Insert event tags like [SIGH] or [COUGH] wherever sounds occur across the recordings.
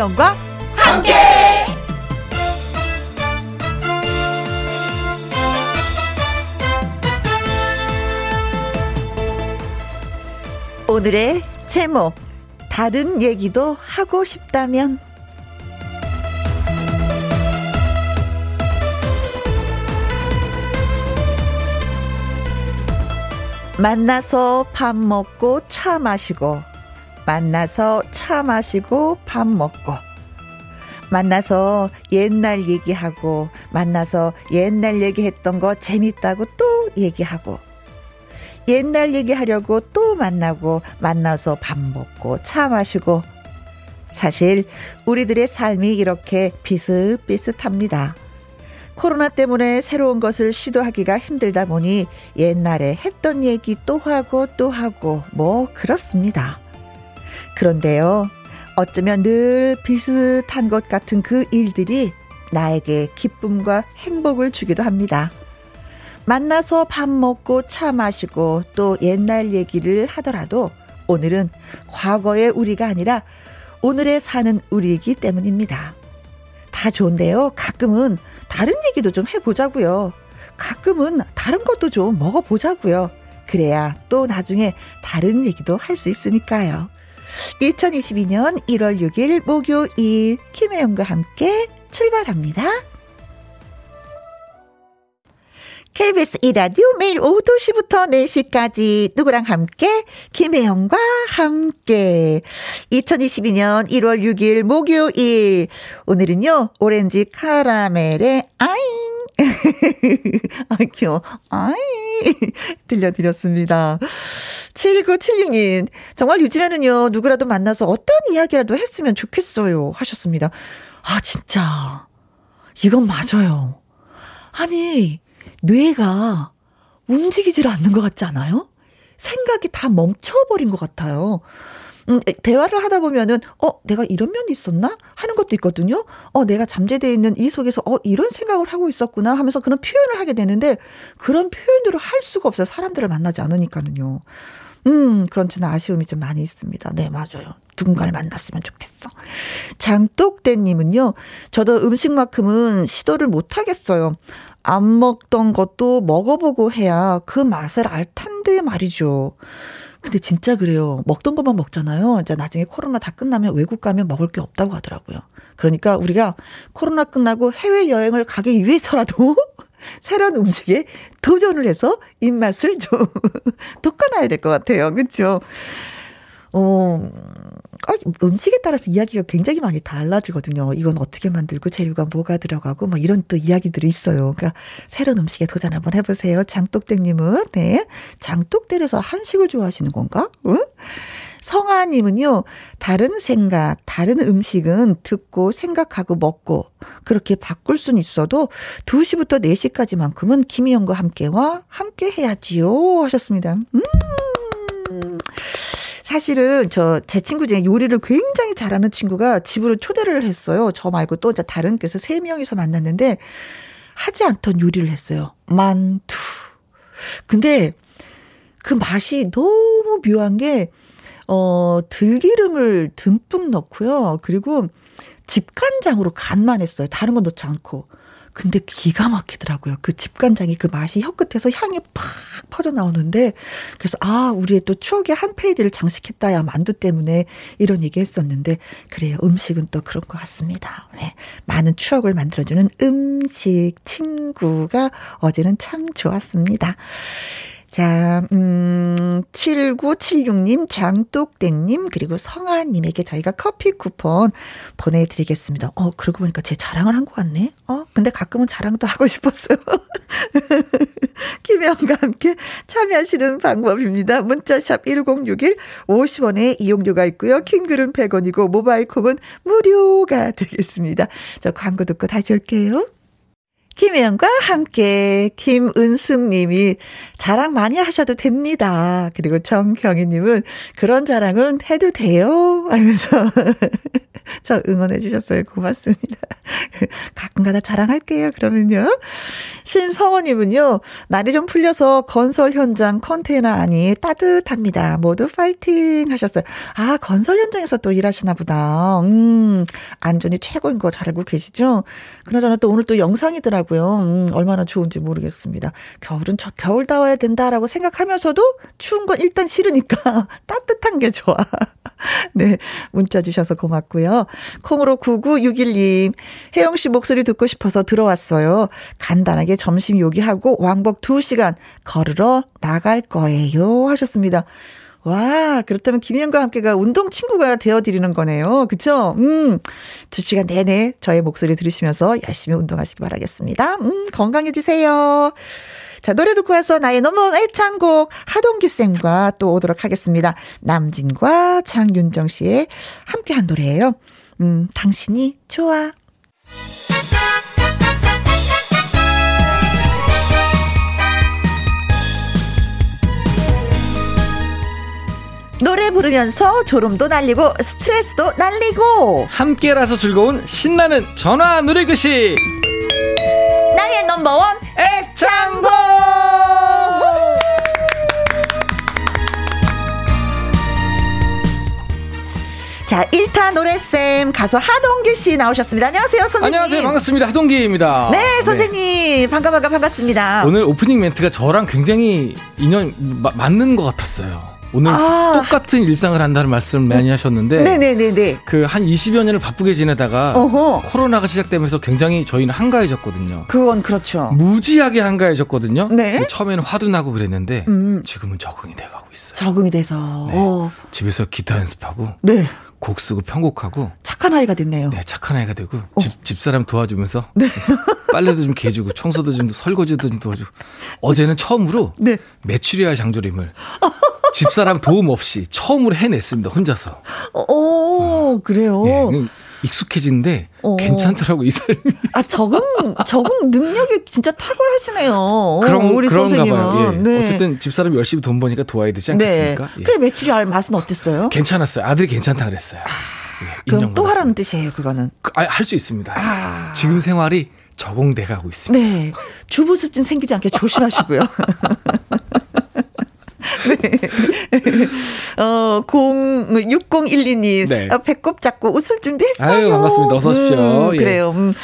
김혜영과 함께. 오늘의 제목 다른 얘기도 하고 싶다면 만나서 밥 먹고 차 마시고 만나서 차 마시고 밥 먹고 만나서 옛날 얘기하고 만나서 옛날 얘기했던 거 재밌다고 또 얘기하고 옛날 얘기하려고 또 만나고 만나서 밥 먹고 차 마시고 사실 우리들의 삶이 이렇게 비슷비슷합니다. 코로나 때문에 새로운 것을 시도하기가 힘들다 보니 옛날에 했던 얘기 또 하고 또 하고 뭐 그렇습니다. 그런데요, 어쩌면 늘 비슷한 것 같은 그 일들이 나에게 기쁨과 행복을 주기도 합니다. 만나서 밥 먹고 차 마시고 또 옛날 얘기를 하더라도 오늘은 과거의 우리가 아니라 오늘에 사는 우리이기 때문입니다. 다 좋은데요. 가끔은 다른 얘기도 좀 해보자고요. 가끔은 다른 것도 좀 먹어보자고요. 그래야 또 나중에 다른 얘기도 할 수 있으니까요. 2022년 1월 6일 목요일 김혜영과 함께 출발합니다. KBS 이라디오 매일 오후 2시부터 4시까지 누구랑 함께? 김혜영과 함께. 2022년 1월 6일 목요일. 오늘은요 오렌지 카라멜의 아잉 [LAUGHS] 아 귀여워. 아잉 들려드렸습니다. 7976님 정말 요즘에는요 누구라도 만나서 어떤 이야기라도 했으면 좋겠어요 하셨습니다. 아 진짜. 이건 맞아요. 아니 뇌가 움직이질 않는 것 같지 않아요? 생각이 다 멈춰버린 것 같아요. 음, 대화를 하다 보면은, 어, 내가 이런 면이 있었나? 하는 것도 있거든요. 어, 내가 잠재되어 있는 이 속에서, 어, 이런 생각을 하고 있었구나 하면서 그런 표현을 하게 되는데, 그런 표현으로 할 수가 없어요. 사람들을 만나지 않으니까는요. 음, 그런 저는 아쉬움이 좀 많이 있습니다. 네, 맞아요. 누군가를 만났으면 좋겠어. 장독대님은요, 저도 음식만큼은 시도를 못 하겠어요. 안 먹던 것도 먹어보고 해야 그 맛을 알 텐데 말이죠. 근데 진짜 그래요. 먹던 것만 먹잖아요. 이제 나중에 코로나 다 끝나면 외국 가면 먹을 게 없다고 하더라고요. 그러니까 우리가 코로나 끝나고 해외 여행을 가기 위해서라도 [LAUGHS] 새로운 음식에 도전을 해서 입맛을 좀 [LAUGHS] 돋궈놔야 될 것 같아요. 그렇죠? 어, 아, 음식에 따라서 이야기가 굉장히 많이 달라지거든요. 이건 어떻게 만들고 재료가 뭐가 들어가고 뭐 이런 또 이야기들이 있어요. 그러니까 새로운 음식에 도전 한번 해보세요. 장독대님은 네 장독대에서 한식을 좋아하시는 건가? 응? 성아님은요, 다른 생각, 다른 음식은 듣고 생각하고 먹고, 그렇게 바꿀 순 있어도 2시부터 4시까지만큼은 김희영과 함께와 함께 해야지요. 하셨습니다. 음. 사실은 저 제 친구 중에 요리를 굉장히 잘하는 친구가 집으로 초대를 했어요. 저 말고 또 이제 다른 그래서 세 명이서 만났는데 하지 않던 요리를 했어요. 만두. 근데 그 맛이 너무 묘한 게, 어, 들기름을 듬뿍 넣고요. 그리고 집간장으로 간만 했어요. 다른 건 넣지 않고. 근데 기가 막히더라고요. 그 집간장이 그 맛이 혀끝에서 향이 팍 퍼져 나오는데 그래서 아 우리의 또 추억의 한 페이지를 장식했다야 만두 때문에 이런 얘기 했었는데 그래요 음식은 또 그런 것 같습니다. 네. 많은 추억을 만들어주는 음식 친구가 어제는 참 좋았습니다. 자, 음, 7976님, 장독대님, 그리고 성아님에게 저희가 커피 쿠폰 보내드리겠습니다. 어, 그러고 보니까 제 자랑을 한 것 같네. 어, 근데 가끔은 자랑도 하고 싶었어요. [LAUGHS] 김혜영과 함께 참여하시는 방법입니다. 문자샵 1061, 50원의 이용료가 있고요. 킹글은 100원이고, 모바일 콩은 무료가 되겠습니다. 저 광고 듣고 다시 올게요. 김혜영과 함께 김은숙 님이 자랑 많이 하셔도 됩니다. 그리고 정경희 님은 그런 자랑은 해도 돼요? 하면서 [LAUGHS] 저 응원해 주셨어요. 고맙습니다. 가끔가다 자랑할게요. 그러면요. 신성원님은요. 날이 좀 풀려서 건설 현장 컨테이너 안이 따뜻합니다. 모두 파이팅 하셨어요. 아 건설 현장에서 또 일하시나 보다. 음 안전이 최고인 거 잘 알고 계시죠? 그나저나 또 오늘 또 영상이더라고요. 음, 얼마나 좋은지 모르겠습니다. 겨울은 저 겨울 다워야 된다라고 생각하면서도 추운 건 일단 싫으니까 [LAUGHS] 따뜻한 게 좋아. [LAUGHS] 네. 문자 주셔서 고맙고요. 콩으로 9961님. 혜영 씨 목소리 듣고 싶어서 들어왔어요. 간단하게 점심 요기하고 왕복 2시간 걸으러 나갈 거예요. 하셨습니다. 와, 그렇다면 김희영과 함께가 운동 친구가 되어드리는 거네요. 그쵸? 음, 두 시간 내내 저의 목소리 들으시면서 열심히 운동하시기 바라겠습니다. 음, 건강해주세요. 자, 노래 듣고 와서 나의 넘버원 애창곡 하동기 쌤과 또 오도록 하겠습니다. 남진과 장윤정 씨의 함께한 노래예요. 음, 당신이 좋아. 노래 부르면서 졸음도 날리고 스트레스도 날리고 함께라서 즐거운 신나는 전화 노래교시 나의 넘버원 애창곡 자, 1타 노래쌤 가수 하동규 씨 나오셨습니다. 안녕하세요, 선생님. 안녕하세요. 반갑습니다. 하동기입니다. 네, 선생님. 네. 반가 반가 반갑습니다. 오늘 오프닝 멘트가 저랑 굉장히 인연 마, 맞는 것 같았어요. 오늘 아. 똑같은 일상을 한다는 말씀을 많이 하셨는데 네네네네. 그 한 20여 년을 바쁘게 지내다가 어허. 코로나가 시작되면서 굉장히 저희는 한가해졌거든요. 그건 그렇죠. 무지하게 한가해졌거든요. 네. 처음에는 화도 나고 그랬는데 음. 지금은 적응이 돼 가고 있어요. 적응이 돼서 네. 어. 집에서 기타 연습하고 네. 곡 쓰고 편곡하고 착한 아이가 됐네요. 네, 착한 아이가 되고 어. 집 집사람 도와주면서 네. [LAUGHS] 빨래도 좀 개주고 청소도 좀 설거지도 좀 도와주고 어제는 처음으로 네. 메추리알 장조림을 [LAUGHS] 집사람 도움 없이 처음으로 해냈습니다. 혼자서. 오, 어, 그래요. 네, 익숙해지는데 어. 괜찮더라고 이 삶이. 아 적응 적응 능력이 진짜 탁월하시네요. 그런 우리 그런가 선생님은. 봐요. 예. 네. 어쨌든 집사람이 열심히 돈 버니까 도와야 되지 않겠습니까? 네. 예. 그래 매출이 알 맛은 어땠어요? 괜찮았어요. 아들이 괜찮다 그랬어요. 아, 예, 그럼 또 하라는 뜻이에요, 그거는. 그, 아, 할수 있습니다. 아. 지금 생활이 적응돼 가고 있습니다. 네. 주부 습진 생기지 않게 조심하시고요. [LAUGHS] 네. [LAUGHS] 어, 0, 6012님. 네. 어, 배꼽 잡고 웃을 준비했어요. 아유, 반갑습니다. 어서 오십시오. 음, 그래요. 음.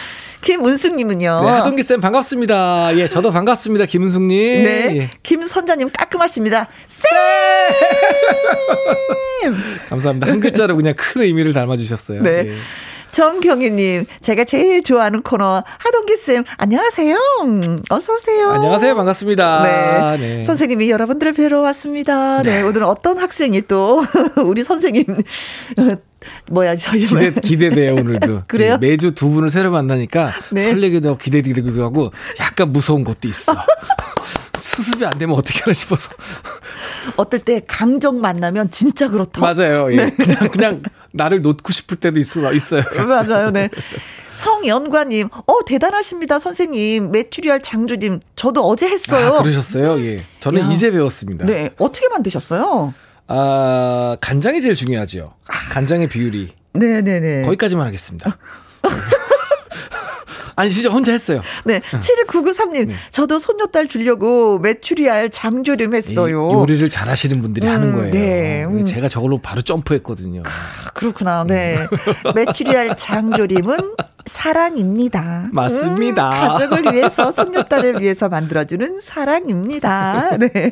김은숙님은요. 네, 하동기 쌤 반갑습니다. 예, 저도 반갑습니다. 김은숙님. 네, 예. 김선자님 깔끔하십니다. 쌤. [LAUGHS] 감사합니다. 한 글자로 그냥 큰 의미를 담아주셨어요. 네. 예. 정경희님, 제가 제일 좋아하는 코너 하동기 쌤 안녕하세요. 음, 어서 오세요. 안녕하세요. 반갑습니다. 네. 네. 선생님이 여러분들을 뵈러 왔습니다. 네. 네. 오늘 어떤 학생이 또 [LAUGHS] 우리 선생님 [LAUGHS] 뭐야 저희 기대 기대돼요 오늘도 [LAUGHS] 그래요 네, 매주 두 분을 새로 만나니까 네. 설레기도 하고 기대되기도 하고 약간 무서운 것도 있어 수습이 안 되면 어떻게 하나 싶어서 어떨 때 강정 만나면 진짜 그렇다 맞아요 예. 네. 그냥 그냥 나를 놓고 싶을 때도 있어 있어요 [LAUGHS] 맞아요 네 성연과님, 어, 대단하십니다, 선생님. 메추리알 장조림. 저도 어제 했어요. 아, 그러셨어요? 예. 저는 야. 이제 배웠습니다. 네. 어떻게 만드셨어요? 아, 간장이 제일 중요하죠. 간장의 비율이. 네네네. 거기까지만 하겠습니다. 아니, 진짜 혼자 했어요. 네. 719993님, 네. 저도 손녀딸 주려고 메추리알 장조림 했어요. 요리를 잘 하시는 분들이 음, 하는 거예요. 네. 음. 제가 저걸로 바로 점프했거든요. 아, 그렇구나. 네. [LAUGHS] 메추리알 장조림은 사랑입니다. 맞습니다. 음, 가족을 위해서, 손녀딸을 위해서 만들어주는 사랑입니다. 네.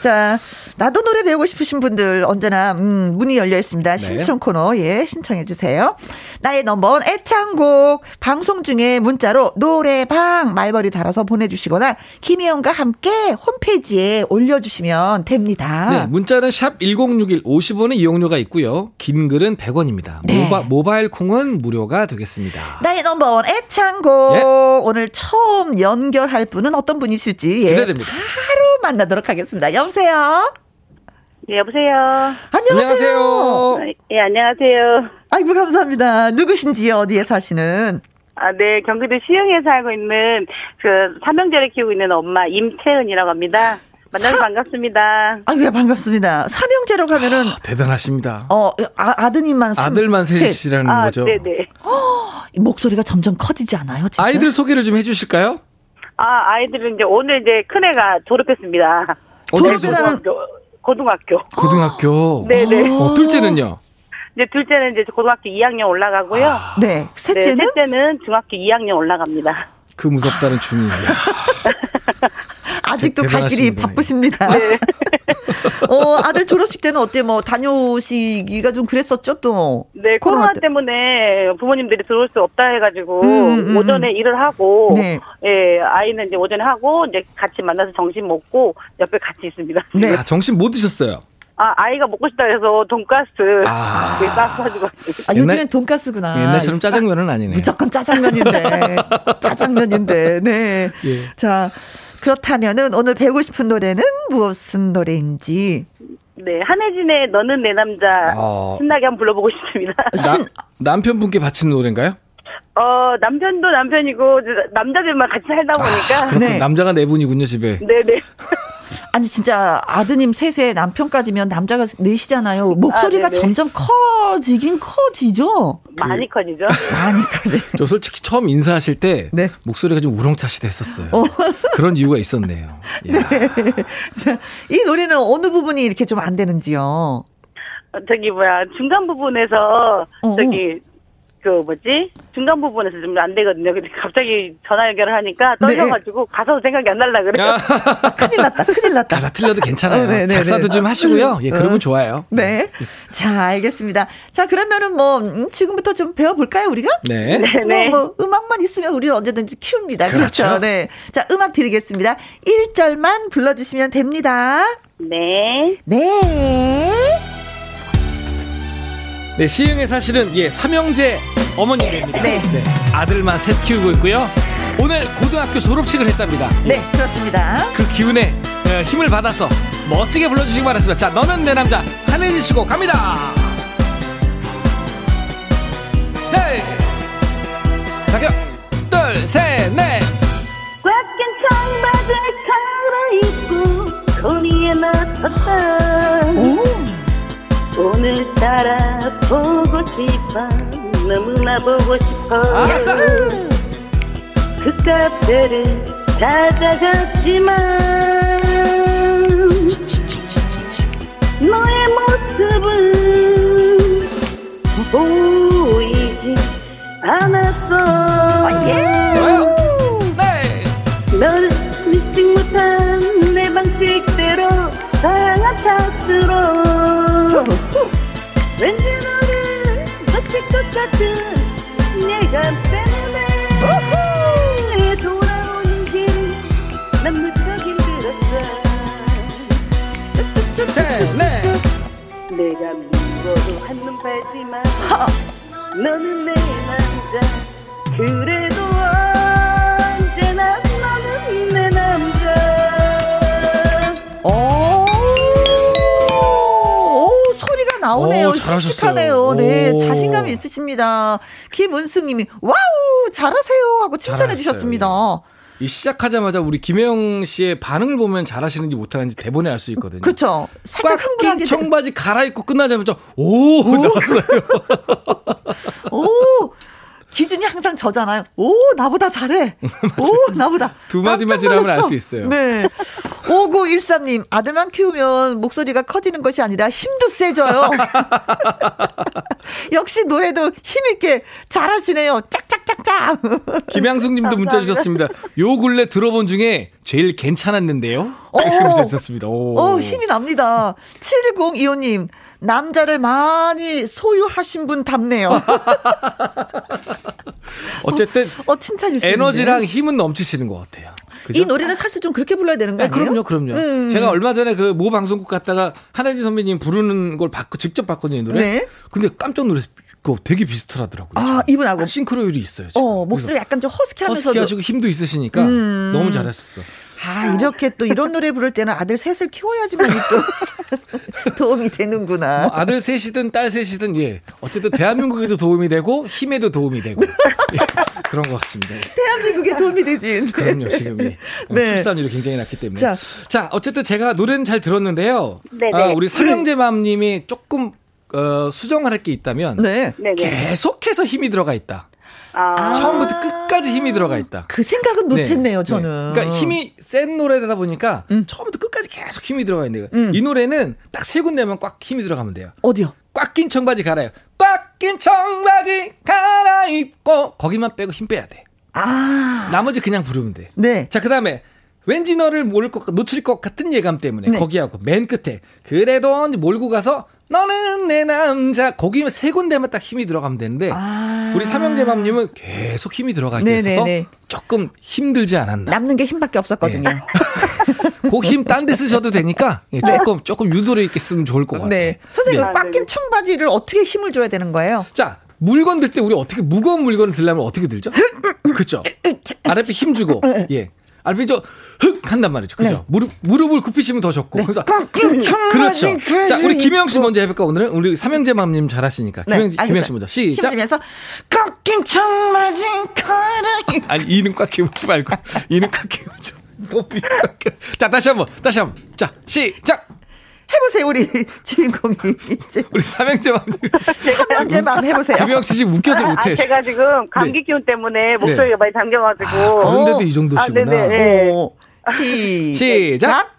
자, 나도 노래 배우고 싶으신 분들 언제나, 음, 문이 열려 있습니다. 네. 신청 코너, 예, 신청해 주세요. 나의 넘버원 애창곡, 방송 중에 문자로 노래방 말머리 달아서 보내주시거나, 김혜영과 함께 홈페이지에 올려주시면 됩니다. 네, 문자는 샵 1061, 50원의 이용료가 있고요. 긴 글은 100원입니다. 네. 모바, 모바일 콩은 무료가 되겠습니다. 나의 넘버원 애창곡. 예. 오늘 처음 연결할 분은 어떤 분이 있을지. 예. 기대됩니다. 바로 만나도록 하겠습니다. 여보세요? 네, 여보세요? 안녕하세요. 안녕하세요. 예, 안녕하세요. 아이고, 감사합니다. 누구신지요? 어디에 사시는? 아, 네, 경기도 시흥에 살고 있는 그 삼형제를 키우고 있는 엄마 임채은이라고 합니다. 만나서 사... 반갑습니다. 아, 왜 반갑습니다. 삼형제로 가면은 아, 대단하십니다. 어, 아, 드님만 아들만 셋이라는 아, 거죠. 네네. 어, 목소리가 점점 커지지 않아요? 진짜? 아이들 소개를 좀 해 주실까요? 아, 아이들은 이제 오늘 이제 큰애가 졸업했습니다. 졸업이라는 고등학교. 고등학교. [LAUGHS] 네네. 어, 둘째는요? 이제 둘째는 이제 고등학교 2학년 올라가고요. 아, 네. 셋째는? 네, 셋째는 중학교 2학년 올라갑니다. 그 무섭다는 중이야. [LAUGHS] 아직도 갈 길이 바쁘십니다. 네. [LAUGHS] 어, 아들 졸업식 때는 어때? 뭐 다녀오시기가 좀 그랬었죠, 또. 네, 코로나, 코로나 때문에 부모님들이 들어올 수 없다 해가지고 음, 음, 음. 오전에 일을 하고, 네. 예, 아이는 이제 오전에 하고 이제 같이 만나서 점심 먹고 옆에 같이 있습니다. 네, 아, 점심 뭐 드셨어요? 아, 아이가 먹고 싶다 해서 돈가스. 아. 그 가지고 아, 요즘엔 돈가스구나. 옛날처럼 짜장면은 아니네. 무조건 짜장면인데. [LAUGHS] 짜장면인데. 네. 예. 자, 그렇다면은 오늘 배우고 싶은 노래는 무슨 노래인지. 네, 한혜진의 너는 내 남자 어... 신나게 한번 불러보고 싶습니다. 나, 남편분께 바치는 노래인가요? 어, 남편도 남편이고, 남자들만 같이 살다 보니까. 아, 네. 남자가 네 분이군요, 집에. 네네. [LAUGHS] 아니 진짜 아드님 셋에 남편까지면 남자가 넷이잖아요. 목소리가 아, 점점 커지긴 커지죠. 많이 커지죠. [LAUGHS] 많이 커지. 저 솔직히 처음 인사하실 때 네. 목소리가 좀 우렁차시 됐었어요. 어. [LAUGHS] 그런 이유가 있었네요. 네. 자, 이 노래는 어느 부분이 이렇게 좀 안 되는지요? 어, 저기 뭐야 중간 부분에서 어. 저기 그 뭐지 중간 부분에서 좀 안 되거든요. 근데 갑자기 전화 연결을 하니까 네. 떨려가지고 네. 가사도 생각이 안 날라 그래. 요 아, [LAUGHS] 큰일 났다, 큰일 났다. 가사 틀려도 괜찮아요. 어, 네, 네, 작사도 좀 하시고요. 예, 그러면 어. 좋아요. 네. 자, 알겠습니다. 자, 그러면은 뭐 음, 지금부터 좀 배워볼까요, 우리가? 네. 네. 뭐, 뭐 음악만 있으면 우리는 언제든지 키웁니다. 그렇죠. 그렇죠. 네. 자, 음악 드리겠습니다. 1절만 불러주시면 됩니다. 네. 네. 네, 시흥에 사실은 예 삼형제 어머니입니다. 네. 네. 아들만 셋 키우고 있고요. 오늘 고등학교 졸업식을 했답니다. 네, 그렇습니다. 그 기운에 어, 힘을 받아서 멋지게 불러주시기 바랍니다. 자, 너는 내 남자 하늘이 시고 갑니다. 네. 자겨 둘, 셋, 넷. 꽉낀 청바지를 갈아입고 거리에 나섰다. 오. 오늘따라 보고 싶어 너무나 보고 싶어 아싸! 그 카페를 찾아갔지만 너의 모습은 보 팔지만 너는 내 남자 그래도 언제나 너는 내 남자 어 나오네요. 오, 씩씩하네요. 네, 자신감이 있으십니다. 김은숙님이 wow 잘하세요 하고 칭찬해 주셨습니다. 이 시작하자마자 우리 김혜영 씨의 반응을 보면 잘하시는지 못하는지 대번에 알 수 있거든요. 그렇죠. 살짝 흥분하게 청바지 갈아입고 끝나자마자 오, 오. [LAUGHS] 나왔어요. 오 기준이 항상 저잖아요. 오, 나보다 잘해. 오, 나보다. 두 마디만 지나면 알 수 있어요. 네. 5913님, 아들만 키우면 목소리가 커지는 것이 아니라 힘도 세져요. [LAUGHS] 역시 노래도 힘있게 잘하시네요. 짝짝짝짝. 김양숙 님도 문자 주셨습니다. 요 근래 들어본 중에 제일 괜찮았는데요. [LAUGHS] 이렇게 문자 주셨습니다. 오. 어, 힘이 납니다. 7025님, 남자를 많이 소유하신 분 답네요. [LAUGHS] 어쨌든 어, 어 에너지랑 힘은 넘치시는 것 같아요. 그죠? 이 노래는 사실 좀 그렇게 불러야 되는 거 네? 네, 그럼요, 그럼요. 음. 제가 얼마 전에 그 모 방송국 갔다가 한혜진 선배님 부르는 걸 받고 직접 봤거든요, 이 노래. 네. 근데 깜짝 놀랐어요. 그 되게 비슷하더라고요. 아, 이분하고 싱크로율이 있어요. 지금. 어, 목소리 약간 좀 허스키하면서도 허스키하시고 힘도 있으시니까 음. 너무 잘하셨어. 아, 이렇게 또 이런 노래 부를 때는 아들 셋을 키워야지만 또 [LAUGHS] 도움이 되는구나. 뭐 아들 셋이든 딸 셋이든 예. 어쨌든 대한민국에도 도움이 되고 힘에도 도움이 되고. 예. 그런 것 같습니다. 대한민국에 도움이 되지. 네. 그럼요, 지금이. 네. 출산율이 굉장히 낮기 때문에. 자, 자 어쨌든 제가 노래는 잘 들었는데요. 네, 아, 우리 삼형제맘님이 조금 어, 수정할 게 있다면 네. 계속해서 힘이 들어가 있다. 아. 처음부터 끝까지 힘이 들어가 있다. 그 생각은 못했네요, 네. 저는. 네. 그러니까 힘이 센 노래다 보니까 음. 처음부터 끝까지 계속 힘이 들어가 있네요. 음. 이 노래는 딱 세 군데만 꽉 힘이 들어가면 돼요. 어디요? 꽉 낀 청바지 갈아요. 꽉 낀 청바지 갈아입고 거기만 빼고 힘 빼야 돼. 아. 나머지 그냥 부르면 돼. 네. 자, 그다음에 왠지 너를 모를 것 놓칠 것 같은 예감 때문에 네. 거기하고 맨 끝에 그래도 몰고 가서 너는 내 남자 거기면 세 군데만 딱 힘이 들어가면 되는데 아~ 우리 삼형제맘님은 계속 힘이 들어가게 있어서 조금 힘들지 않았나 남는 게 힘밖에 없었거든요. 네. 그힘 딴 데 쓰셔도 되니까 예, 조금 조금 유도를 있게 쓰면 좋을 것 같아요. 네. 선생님 네. 꽉낀 청바지를 어떻게 힘을 줘야 되는 거예요? 자 물건 들 때 우리 어떻게 무거운 물건을 들려면 어떻게 들죠? [LAUGHS] 그렇죠. 아랫배 힘 주고 예. 알피 저흑 한단 말이죠. 그죠? 네. 무릎 무릎을 굽히시면 더 좋고. 네. 그래서 그렇죠. 자, 우리 김영 씨 먼저 해볼까 오늘은 우리 삼형제 맘님 잘하시니까 네, 김영 김영 씨 먼저 시작. 힘주면서 꺾인 청맞은 가락이. 아니 이는 꽉 끼우지 말고 이는 꽉 끼우죠. 너무 꽉 끼. 자 다시 한번 다시 한번 자 시작. 해보세요, 우리 [LAUGHS] 주인공이. 이제. 우리 삼형제 맘. 삼형제 맘 해보세요. 김영 씨 지금 웃겨서 못해. 아, 제가 지금 감기 네. 기운 때문에 목소리가 네. 많이 잠겨가지고. 아, 그런데도 이 정도시구나. 아, 네네. 네. 오. 시, 시작.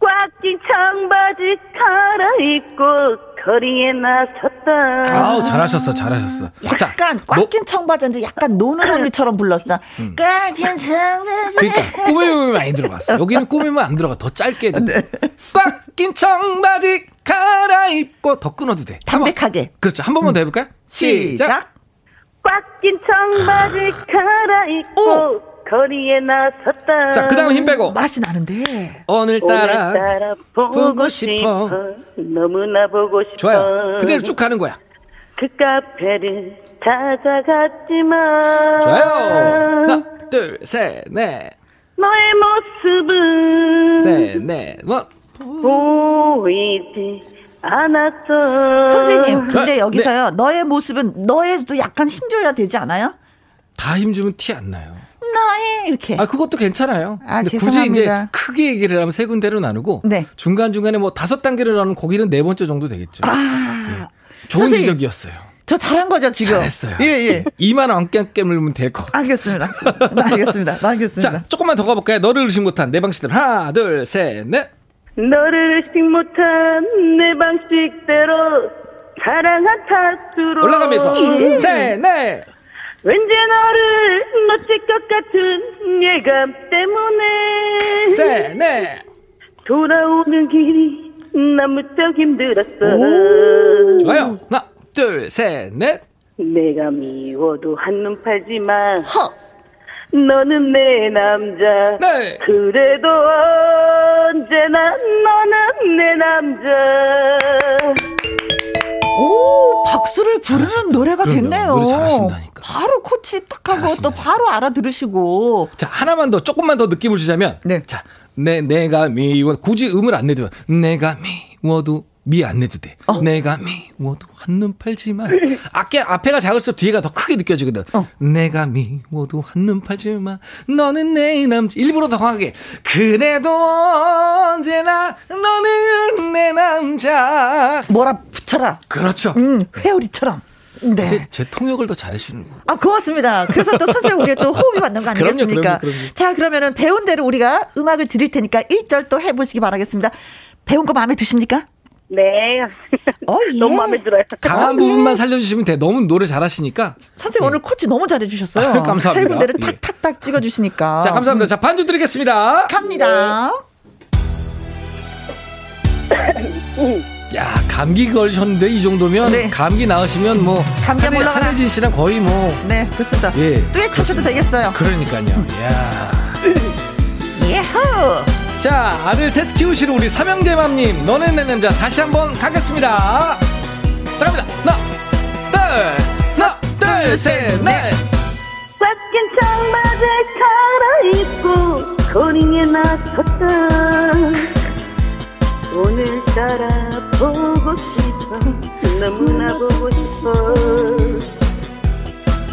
꽉 낀 청바지 갈아입고 거리에 나섰다. 아우 잘하셨어, 잘하셨어. 약간 꽉낀 청바지인데 약간 노는 언니처럼 불렀어. 음. 꽉낀 청바지. 그러니까 꾸미면 많이 들어갔어. 여기는 꾸미면 안 들어가. 더 짧게 해도 돼. 꽉낀 청바지 갈아입고 더 끊어도 돼. 담백하게. 한 번. 그렇죠. 한 번만 더 해볼까요? 시작. 시작. 꽉 낀 청바지 갈아입고. 오. 거리에 나섰다. 자, 그 다음 힘 빼고. 맛이 나는데. 오늘따라, 오늘따라 보고, 보고 싶어. 싶어. 너무나 보고 싶어. 좋아요. 그대로 쭉 가는 거야. 그 카페를 찾아갔지만. 좋아요. 하나, 둘, 셋, 넷. 너의 모습은. 셋, 넷, 뭐. 보이지. 않았어. 선생님, 근데 네. 여기서요, 네. 너의 모습은 너에도 약간 힘줘야 되지 않아요? 다 힘주면 티 안 나요. 나의 이렇게. 아 그것도 괜찮아요. 아 근데 굳이 이제 크게 얘기를 하면 세 군데로 나누고 네. 중간 중간에 뭐 다섯 단계를 나누는 거기는 네 번째 정도 되겠죠. 아 네. 좋은 선생님, 지적이었어요. 저 잘한 거죠 지금. 잘했어요. 예 예. [LAUGHS] 이만 원깨 깨물면 될 거. 알겠습니다. 알겠습니다. 알겠습니다. 자 조금만 더 가볼까요? 너를 의식 못한 내 방식대로 하나 둘 셋 넷. 너를 의식 못한 내 방식대로 사랑한 탓으로 올라가면서 예. 셋 넷. 왠지 너를 놓칠 것 같은 예감 때문에. 세, 네. 돌아오는 길이 너무쩍 힘들었어. 오, 좋아요. 하나 둘셋넷. 내가 미워도 한눈 팔지 마. 허. 너는 내 남자. 네. 그래도 언제나 너는 내 남자 오 박수를 부르는 잘하셨다. 노래가 그럼요. 됐네요. 노래 잘하신다니까. 바로 코치 딱 하고 또 바로 알아들으시고. 자 하나만 더 조금만 더 느낌을 주자면. 네. 자 내, 내가 미워 굳이 음을 안 내도 내가 미워도 미 안 내도 돼. 어. 내가 미워도 한눈 팔지만 [LAUGHS] 앞에 앞에가 작을수록 뒤에가 더 크게 느껴지거든. 어. 내가 미워도 한눈 팔지만 너는 내 남자 일부러 더 강하게 그래도 언제나 너는 내 남자 뭐라 붙여라. 그렇죠. 음, 회오리처럼. 네. 제 통역을 더 잘하시는 거. 아, 고맙습니다. 그래서 또 선생님 우리가 또 호흡이 맞는 거 [LAUGHS] 아니겠습니까? 그럼요, 그럼요, 그럼요. 자, 그러면은 배운 대로 우리가 음악을 드릴 테니까 1절 또 해보시기 바라겠습니다. 배운 거 마음에 드십니까? 네. [LAUGHS] 어, 예. 너무 마음에 들어요. 강한 어, 부분만 살려주시면 돼. 너무 노래 잘하시니까. 선생님 예. 오늘 코치 너무 잘해주셨어요. 아, [LAUGHS] 감사합니다. 세 군데를 예. 탁탁탁 찍어주시니까. 자, 감사합니다. 자, 반주 드리겠습니다. 갑니다. 네. 야 감기 걸리셨는데 이 정도면 네. 감기 나으시면 뭐 감기 한해, 한혜진 씨랑 거의 뭐네 그렇습니다. 예 듀엣 하셔도 되겠어요. 그러니까요. 야 예호. 자 아들 셋 키우시는 우리 삼형제맘님 너는 내 남자 다시 한번 가겠습니다. 자 갑니다. 하나 둘 하나 둘 셋 넷 꽉낀 청바지 갈아입고 거리에 나섰다 오늘따라 보고 싶어 너무나 보고 싶어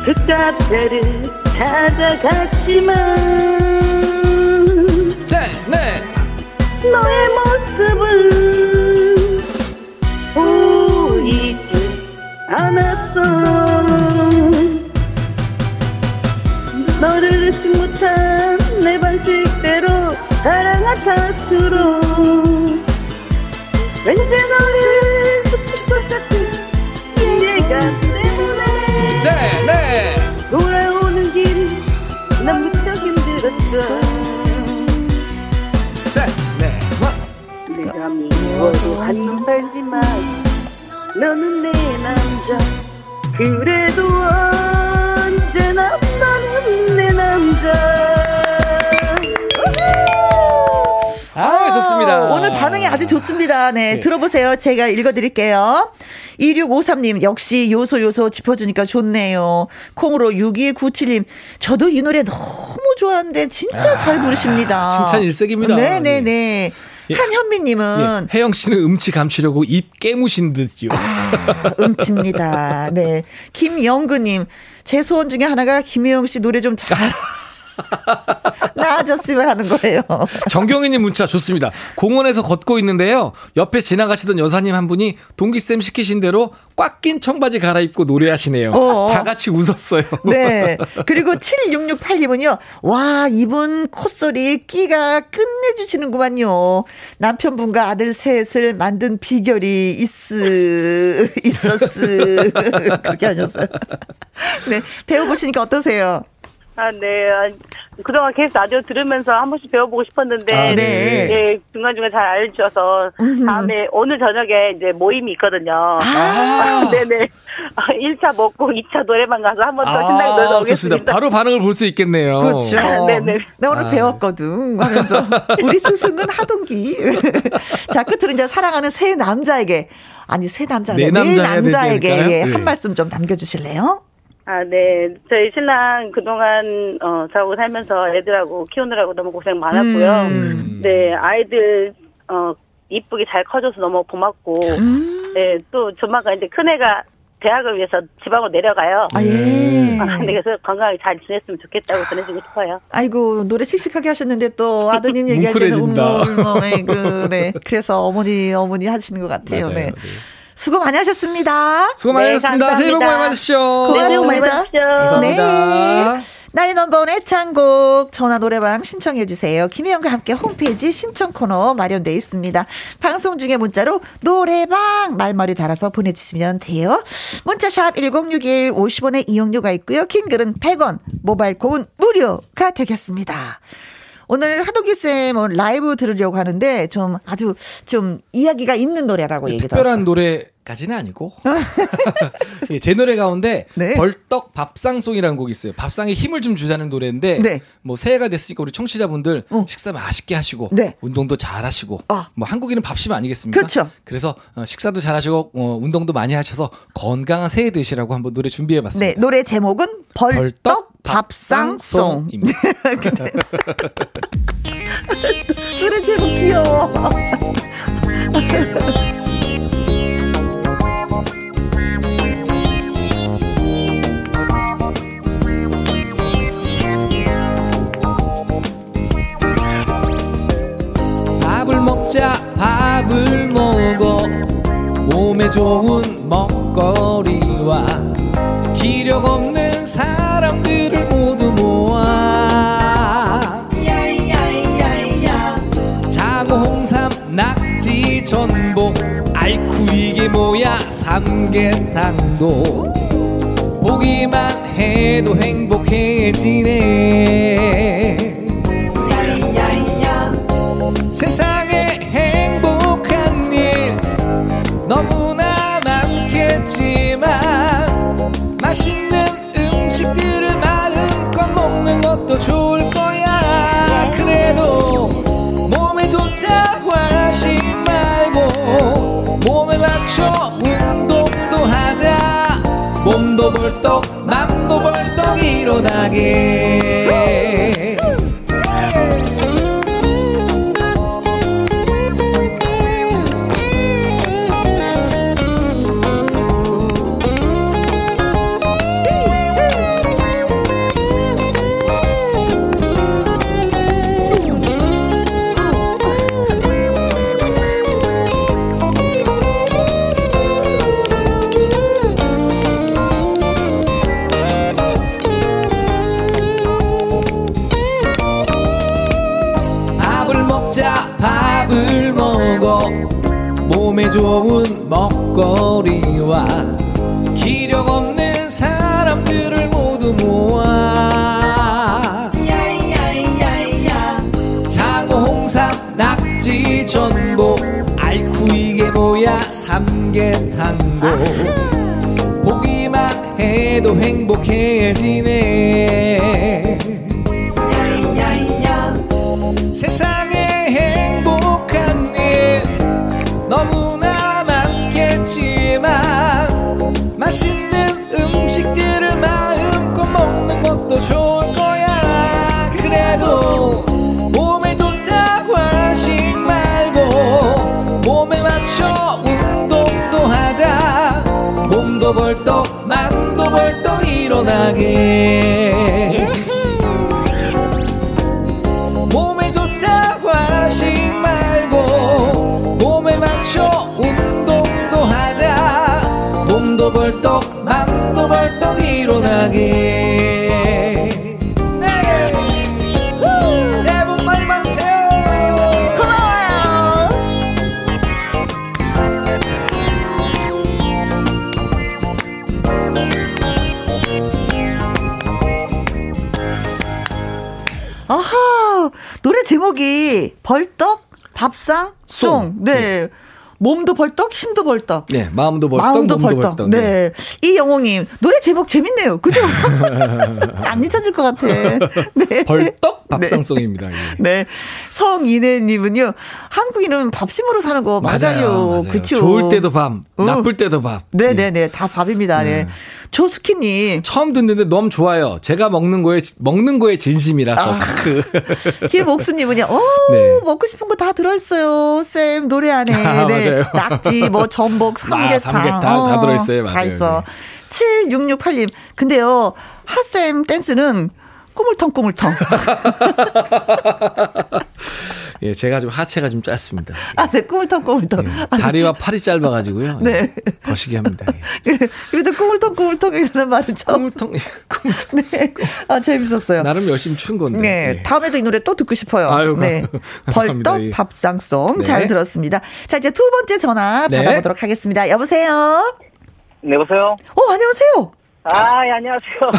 그 카페를 찾아갔지만 네, 네. 너의 모습은 보이지 않았어 너를 잊지 못한 내 방식대로 사랑한 탓으로 왠지 너를 좋습니다. 네, 네. 들어보세요. 제가 읽어드릴게요. 2653님, 역시 요소 요소 짚어주니까 좋네요. 콩으로 6297님, 저도 이 노래 너무 좋아하는데 진짜 잘 부르십니다. 칭찬 일색입니다. 네네 네. 예. 한현미님은 예, 혜영 씨는 음치 감추려고 입 깨무신 듯요. 아, 음치입니다. 네. 김영근님, 제 소원 중에 하나가 김혜영 씨 노래 좀 [LAUGHS] 잘. 나아졌으면 하는 거예요. 정경희님 문자 좋습니다. 공원에서 걷고 있는데요. 옆에 지나가시던 여사님 한 분이 동기쌤 시키신 대로 꽉 낀 청바지 갈아입고 노래하시네요. 어어. 다 같이 웃었어요. 네. 그리고 7668님은요, 와, 이분 콧소리 끼가 끝내주시는구만요. 남편분과 아들 셋을 만든 비결이 있으, 있었으. [LAUGHS] 그렇게 하셨어요. 네. 배워보시니까 어떠세요? 아, 네. 아, 그동안 계속 라디오 들으면서 한 번씩 배워보고 싶었는데, 아, 네. 예, 중간중간 잘 알려주셔서, 다음에 오늘 저녁에 이제 모임이 있거든요. 아. [LAUGHS] 네네. 아, 1차 먹고 2차 노래방 가서 한 번 더 신나게 놀러 아, 오겠습니다. 좋습니다. 바로 반응을 볼 수 있겠네요. 그렇죠. 아, 네네. 나 오늘 아. 배웠거든. 하면서. [LAUGHS] 우리 스승은 하동기. [LAUGHS] 자, 끝으로 이제 사랑하는 새 남자에게. 아니, 새 남자. 네 네 남자 남자에게? 예, 네. 한 말씀 좀 남겨주실래요? 아, 네. 저희 신랑 그동안, 어, 저하고 살면서 애들하고 키우느라고 너무 고생 많았고요. 음. 네, 아이들, 어, 이쁘게 잘 커져서 너무 고맙고, 음. 네, 또 조만간 이제 큰애가 대학을 위해서 지방으로 내려가요. 아, 예. 아, 네, 그래서 건강하게 잘 지냈으면 좋겠다고 전해주고 싶어요. 아이고 노래 씩씩하게 하셨는데 또 아드님 [LAUGHS] 얘기할 때는 뭉클해진다. 울먹울먹 그, 네. 그래서 어머니 어머니 하시는 것 같아요. 맞아요. 네. 네. 수고 많이 하셨습니다. 수고 많이 네, 하셨습니다. 새해 복 많이 감사합니다. 받으십시오. 네, 새해 복 많이 고맙습니다. 받으십시오. 감사합니다. 네. 나의 넘버원 애창곡 전화 노래방 신청해 주세요. 김혜영과 함께 홈페이지 신청 코너 마련되어 있습니다. 방송 중에 문자로 노래방 말머리 달아서 보내주시면 돼요. 문자샵 1061 50원의 이용료가 있고요. 킹글은 100원, 모바일 콩은 무료가 되겠습니다. 오늘 하동기 쌤 라이브 들으려고 하는데 좀 아주 좀 이야기가 있는 노래라고 얘기 특별한 노래 까지는 아니고 [LAUGHS] 예, 제 노래 가운데 네. 벌떡 밥상송이라는 곡이 있어요. 밥상에 힘을 좀 주자는 노래인데 네. 뭐 새해가 됐으니까 우리 청취자분들 어. 식사 맛있게 하시고 네. 운동도 잘 하시고 아. 뭐 한국인은 밥심 아니겠습니까? 그렇죠. 그래서 어, 식사도 잘 하시고 어, 운동도 많이 하셔서 건강한 새해 되시라고 한번 노래 준비해 네, 봤습니다. 노래 제목은 벌떡 밥상송. 밥상송입니다. [LAUGHS] 노래 제목 귀여워. [LAUGHS] 먹자 밥을 먹어. 몸에 좋은 먹거리와 기력 없는 사람들을 모두 모아. 자고 홍삼 낙지 전복. 아이쿠 이게 뭐야? 삼계탕도. 보기만 해도 행복해지네. 세상 맛있는 음식들을 마음껏 먹는 것도 좋을 거야. 그래도 몸에 좋다고 하지 말고 몸에 맞춰 운동도 하자. 몸도 벌떡 맘도 벌떡 일어나게 좋은 먹거리와 기력 없는 사람들을 모두 모아 장어 홍삼 낙지 전복 알쿠 이게 뭐야? 삼계탕도 보기만 해도 행복해지네 맛있는 음식들을 마음껏 먹는 것도 좋을 거야. 그래도 몸에 좋다고 하지 말고 몸에 맞춰 운동도 하자. 몸도 벌떡 만도 벌떡 일어나게. 몸도 벌떡 맘도 벌떡 일어나게 몸도 벌떡, 힘도 벌떡. 네, 마음도 벌떡, 마음도 벌떡. 벌떡. 네. 네. 이 영웅님, 노래 제목 재밌네요. 그죠? [LAUGHS] 안 잊혀질 것 같아. [LAUGHS] 네. 벌떡 밥상송입니다. 네. 네. 성인혜님은요, 한국인은 밥심으로 사는 거 맞아요. 맞아요. 그쵸. 좋을 때도 밥, 어. 나쁠 때도 밥. 네네네. 네. 다 밥입니다. 네. 네. 조스키님. 처음 듣는데 너무 좋아요. 제가 먹는 거에, 먹는 거에 진심이라서. 아, 그. [LAUGHS] 김옥수님은요, [LAUGHS] 어, 네. 먹고 싶은 거 다 들어있어요. 쌤, 노래 안에. [LAUGHS] 아, 네. 낙지, 뭐, 전복, 삼계탕. 아, 삼계탕 어, 다 들어있어요. 맞아요. 다 있어. 네. 7668님. 근데요, 핫쌤 댄스는 꾸물텅꾸물텅. [LAUGHS] 예, 제가 좀 하체가 좀 짧습니다. 아, 네, 꾸물텅꾸물텅. 예, 다리와 팔이 짧아가지고요. 네. 예, 거시기 합니다. 예. [LAUGHS] 그래도 꾸물텅꾸물텅이라는 말은 처음. 꾸물텅, 꾸물텅. 네. 아, 재밌었어요. 나름 열심히 춘 건데. 네. 예. 다음에도 이 노래 또 듣고 싶어요. 아유, 네. [LAUGHS] 벌떡 예. 밥상송 네. 잘 들었습니다. 자, 이제 두 번째 전화 네. 받아보도록 하겠습니다. 여보세요? 네, 여보세요? 어, 안녕하세요? 아, 예, 안녕하세요.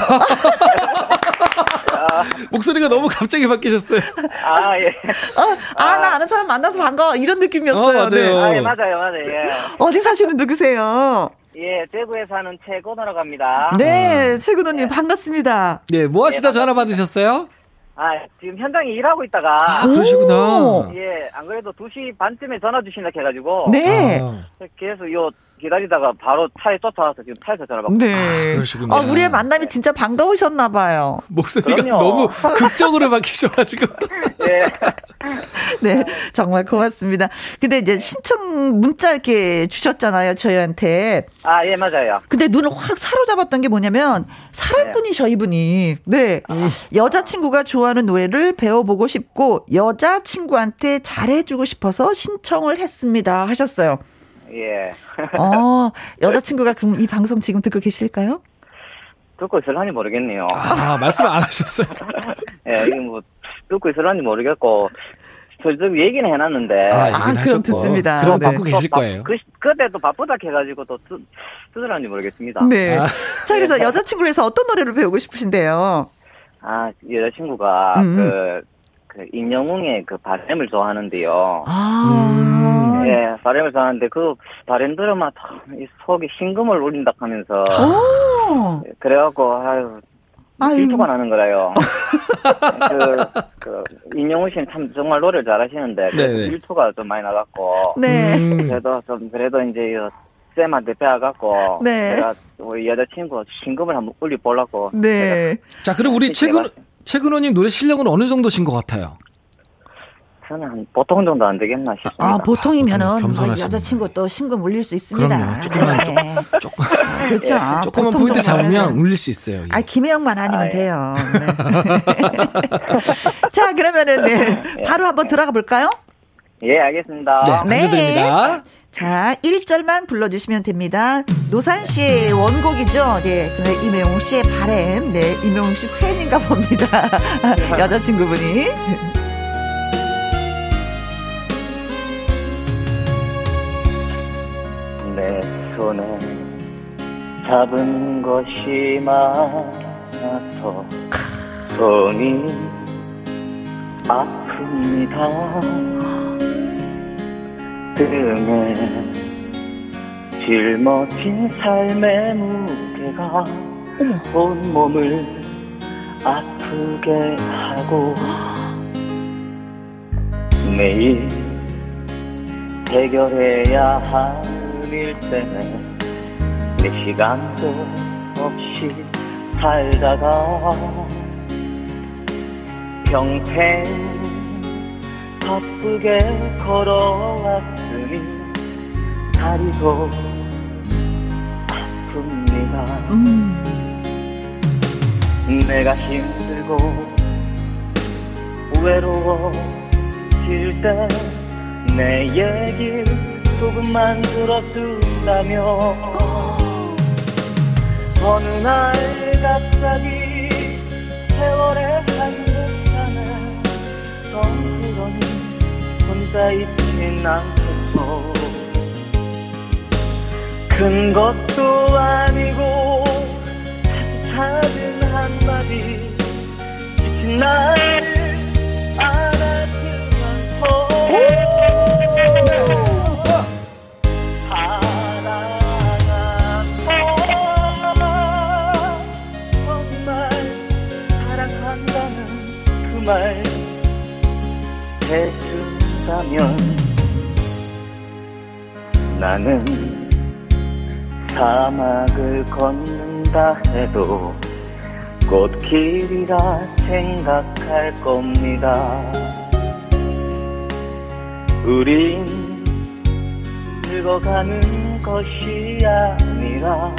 [LAUGHS] 목소리가 너무 갑자기 바뀌셨어요. 아, 예. 어, 아, 아, 나 아는 사람 만나서 반가워. 이런 느낌이었어요. 어, 맞아요. 네. 아, 예, 맞아요, 맞아요. 예. 어디 사시는 누구세요? 예, 대구에 사는 최근호라고 합니다. 네, 최근호님, 예. 반갑습니다. 네, 뭐 하시다 네, 전화 받으셨어요? 아, 지금 현장에 일하고 있다가. 아, 그러시구나. 예, 안 그래도 2시 반쯤에 전화 주신다 해가지고. 네. 아. 계속 요 기다리다가 바로 차에 쫓아와서 지금 차에서 전화 받고. 네. 아, 그러시군요. 아, 우리의 만남이 진짜 반가우셨나 봐요. 목소리가 그럼요. 너무 극적으로 바뀌셔가지고. [LAUGHS] 네. [LAUGHS] 네, 정말 고맙습니다. 근데 이제 신청 문자 이렇게 주셨잖아요, 저희한테. 아, 예, 맞아요. 근데 눈을 확 사로잡았던 게 뭐냐면 사랑꾼이셔, 네. 이분이. 네. 아. 여자친구가 좋아하는 노래를 배워보고 싶고 여자친구한테 잘해주고 싶어서 신청을 했습니다. 하셨어요. 예. 어, 여자친구가 그럼 이 방송 지금 듣고 계실까요? 듣고 있을런지 모르겠네요. 아, 말씀 안 하셨어요? [LAUGHS] 예, 이게 뭐, 듣고 있을런지 모르겠고, 저좀 얘기는 해놨는데. 아, 아 그럼. 듣습니다. 그럼 네. 받고 계실 거예요. 그, 그때 또 바쁘다 해가지고 또 듣, 듣으란지 모르겠습니다. 네. 아. 자, 그래서 여자친구를 해서 어떤 노래를 배우고 싶으신데요? 아, 여자친구가 음. 그, 그 임영웅의 그 바램을 좋아하는데요. 아. 음. 예, 바램을 좋아하는데 그 바램 들으면 이 속에 신금을 울린다 하면서. 오. 그래갖고 아유 질투가 나는 거라요. [LAUGHS] 그, 그, 임영웅 씨는 참 정말 노래를 잘하시는데, 그 질투가 좀 많이 나갔고. 네. 음. 그래도 좀, 그래도 이제, 쌤한테 배워갖고. 네. 제가 우리 여자친구 신금을 한번 울려보려고. 네. 자, 그럼 우리 최근, 최근호님 노래 실력은 어느 정도신 것 같아요? 저는 한 보통 정도 안 되겠나 싶습니다. 아, 보통이면은 아, 뭐 여자친구 또 신금 울릴 수 있습니다. 그럼요. 조금만, 네. 조금, 조금. 그렇죠. 네. 조금만 포인트 잡으면 울릴 수 있어요. 아, 김혜영만 아니면 아, 예. 돼요. 네. [LAUGHS] 자, 그러면은, 네. 바로 한번 들어가 볼까요? 예, 알겠습니다. 네, 감사드립니다. 자, 1절만 불러주시면 됩니다. 노산 씨의 원곡이죠. 네, 근데 임혜용 씨의 바램. 네, 임혜용 씨 팬인가 봅니다. [LAUGHS] 여자친구분이. 내 손에 잡은 것이 많아서 손이 아픕니다. 등에 짊어진 삶의 무게가 온 몸을 아프게 하고 매일 해결해야 할 일 때문에 내 시간도 없이 살다가 평생 바쁘게 걸어왔 으니 다리도 아픕니다 음. 내가 힘들고 외로워질 때 내 얘기 조금만 들어준다면 어느 날 갑자기 세월의 한복판에 덩그러니 혼자 있진 않겠어 큰 것도 아니고 작은 한마디 지친 날 안아주면서 말 해준다면 나는 사막을 걷는다 해도 꽃길이라 생각할 겁니다. 우린 늙어가는 것이 아니라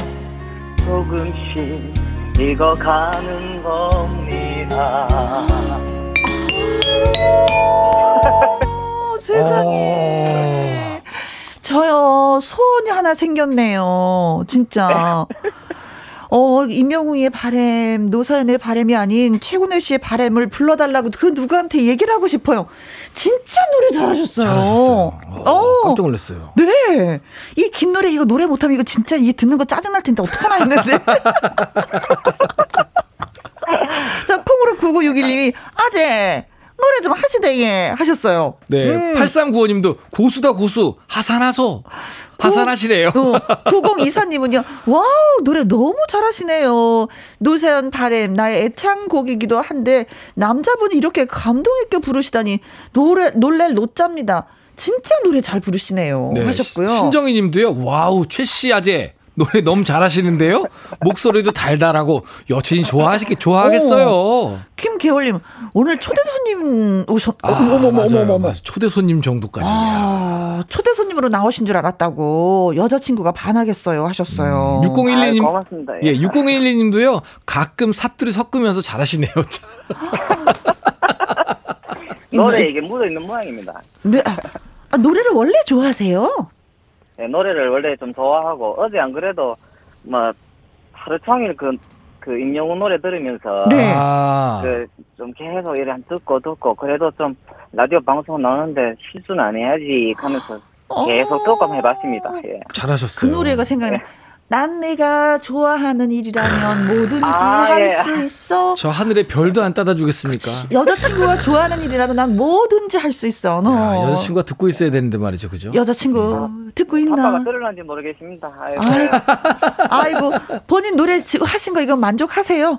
조금씩 익어가는 겁니다. [LAUGHS] 세상에. 저요, 소원이 하나 생겼네요. 진짜. 어, 임영웅의 바램, 노사연의 바램이 아닌 최군혜 씨의 바램을 불러달라고 그 누구한테 얘기를 하고 싶어요. 진짜 노래 잘하셨어요. 잘하셨어요. 어, 어, 깜짝 놀랐어요. 네. 이 긴 노래 이거 노래 못하면 이거 진짜 이 듣는 거 짜증날 텐데 어떡하나 했는데. [LAUGHS] 자, 콩으로 9961님이 아재 노래 좀 하시대, 예. 하셨어요. 네. 음. 8395님도 고수다, 고수. 하산하소. 하산하시래요. 어, 9024님은요, wow, 노래 너무 잘하시네요. 노사연 바램, 나의 애창곡이기도 한데, 남자분이 이렇게 감동있게 부르시다니, 노래, 놀랄 노자입니다. 진짜 노래 잘 부르시네요. 네, 하셨고요. 신정희 님도요, wow, 최씨 아재. 노래 너무 잘하시는데요? 목소리도 달달하고 여친이 좋아하시겠, 좋아하겠어요. 오, 김계월님, 오늘 초대 손님 오셨, 아, 어머, 어머, 어머, 어머. 초대 손님 정도까지. 아, 초대 손님으로 나오신 줄 알았다고 여자친구가 반하겠어요 하셨어요. 음, 6012님. 아, 고맙습니다. 예, 6012님도요, 가끔 사투리 섞으면서 잘하시네요. 노래 이게 묻어 있는 모양입니다. 네. 아, 노래를 원래 좋아하세요? 네, 노래를 원래 좀 좋아하고 어제 안 그래도 뭐 하루 종일 그, 그 임영웅 노래 들으면서 네. 아. 그좀 계속 이래 듣고 듣고 그래도 좀 라디오 방송 나오는데 실수는 안 해야지 하면서 계속 듣고 해봤습니다. 예. 잘하셨어요. 그 노래가 생각나. 난 내가 좋아하는 일이라면 뭐든지 아, 할수 예. 있어. 저 하늘에 별도 안 따다 주겠습니까? 여자친구가 좋아하는 일이라면 난 뭐든지 할 수 있어. 너. 야, 여자친구가 듣고 있어야 되는데 말이죠, 그죠? 여자친구 음. 듣고 있나? 아빠가 들을는지 모르겠습니다. 아이고. 아이고, 본인 노래 하신 거 이거 만족하세요?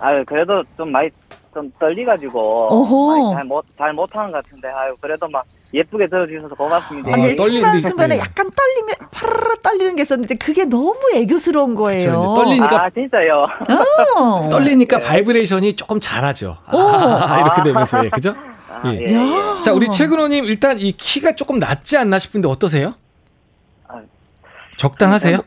아유, 그래도 좀 많이 좀 떨리가지고 잘못 잘 못하는 것 같은데 아유 그래도 막 예쁘게 들어주셔서 고맙습니다. 아니, 순간 순간에 약간 떨리면 파르르 떨리는 게 있었는데 그게 너무 애교스러운 거예요. 그쵸, 떨리니까 아 진짜요. 어. [LAUGHS] 떨리니까 바이브레이션이 조금 잘하죠. 아, [LAUGHS] 이렇게 되면서 예, 그죠? 아, 예. 예. 자 우리 최근호님 일단 이 키가 조금 낮지 않나 싶은데 어떠세요? 아, 적당하세요?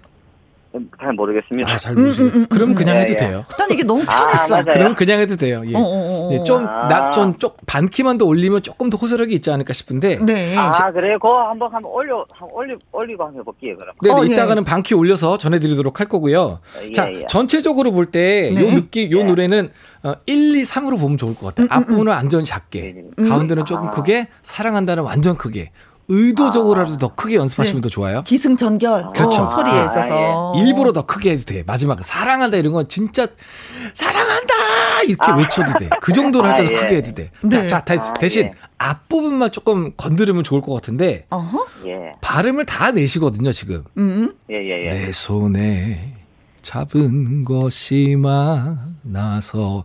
잘 모르겠습니다. 아, 잘 모르세요. 음, 음, 음, 그럼 그냥 예, 해도 예. 돼요. 난 이게 너무 편했어. 아, 그럼 그냥 해도 돼요. 예. 어, 어, 어. 예, 좀, 아. 나, 좀, 반 키만 더 올리면 조금 더 호소력이 있지 않을까 싶은데. 네. 아, 그래요? 그거 한번 한번 올려, 한번 올리, 올리고 한번 해볼게요, 그럼. 네, 네 어, 이따가는 반 키 올려서 전해드리도록 할 거고요. 예, 자, 예. 전체적으로 볼 때, 네. 요 느낌, 요 예. 노래는 어, 1, 2, 3으로 보면 좋을 것 같아요. 음, 앞부분은 완전 작게, 음, 가운데는 조금 아. 크게, 사랑한다는 완전 크게, 의도적으로라도 아. 더 크게 연습하시면 네. 더 좋아요. 기승전결. 그렇죠. 어, 소리에 아, 있어서. 예. 일부러 더 크게 해도 돼. 마지막 사랑한다 이런 건 진짜 사랑한다 이렇게 아. 외쳐도 돼. 그 정도로 아, 하더라도 예. 크게 해도 돼. 네. 자, 자 아, 대신 예. 앞부분만 조금 건드리면 좋을 것 같은데 예. 발음을 다 내시거든요 지금. 음. 예, 예, 예. 내 손에 잡은 것이 많아서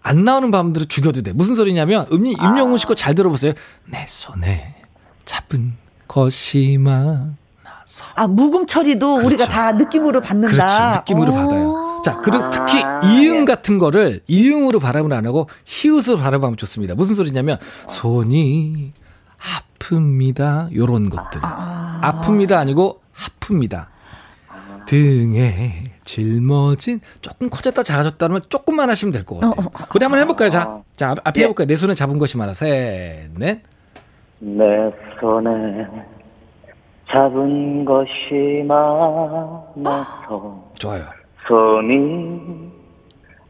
안 나오는 밤들을 죽여도 돼. 무슨 소리냐면 음, 임영웅 씨거 잘 들어보세요. 내 손에 잡은 것이 많아서. 아 묵음 처리도 그렇죠. 우리가 다 느낌으로 받는다. 그렇지 느낌으로 받아요. 자 그리고 특히 아, 이응 예. 같은 거를 이응으로 발음을 안 하고 히읗으로 발음하면 좋습니다. 무슨 소리냐면 손이 아픕니다. 요런 것들. 아. 아픕니다 아니고 아픕니다. 등에 짊어진 조금 커졌다 작아졌다 하면 조금만 하시면 될 것 같아요. 어, 어, 어. 우리 한번 해볼까요? 자, 자 앞에 예. 해볼까요? 내 손에 잡은 것이 많아. 셋, 넷. 내 손에 잡은 것이 많아서 좋아요. 손이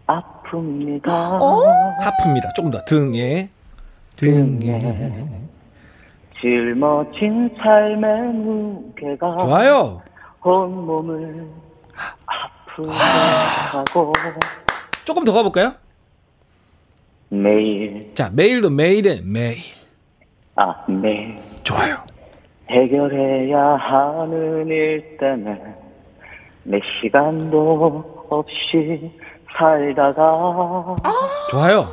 아픕니다. 어? 아픕니다. 조금 더 등에 등에 짊어진 삶의 무게가 좋아요. 온몸을 아프게 하고 조금 더 가볼까요? 매일 자 매일도 매일에 매일 아 매일 좋아요. 해결해야 하는 일 때문에 몇 시간도 없이 살다가 아~ 좋아요.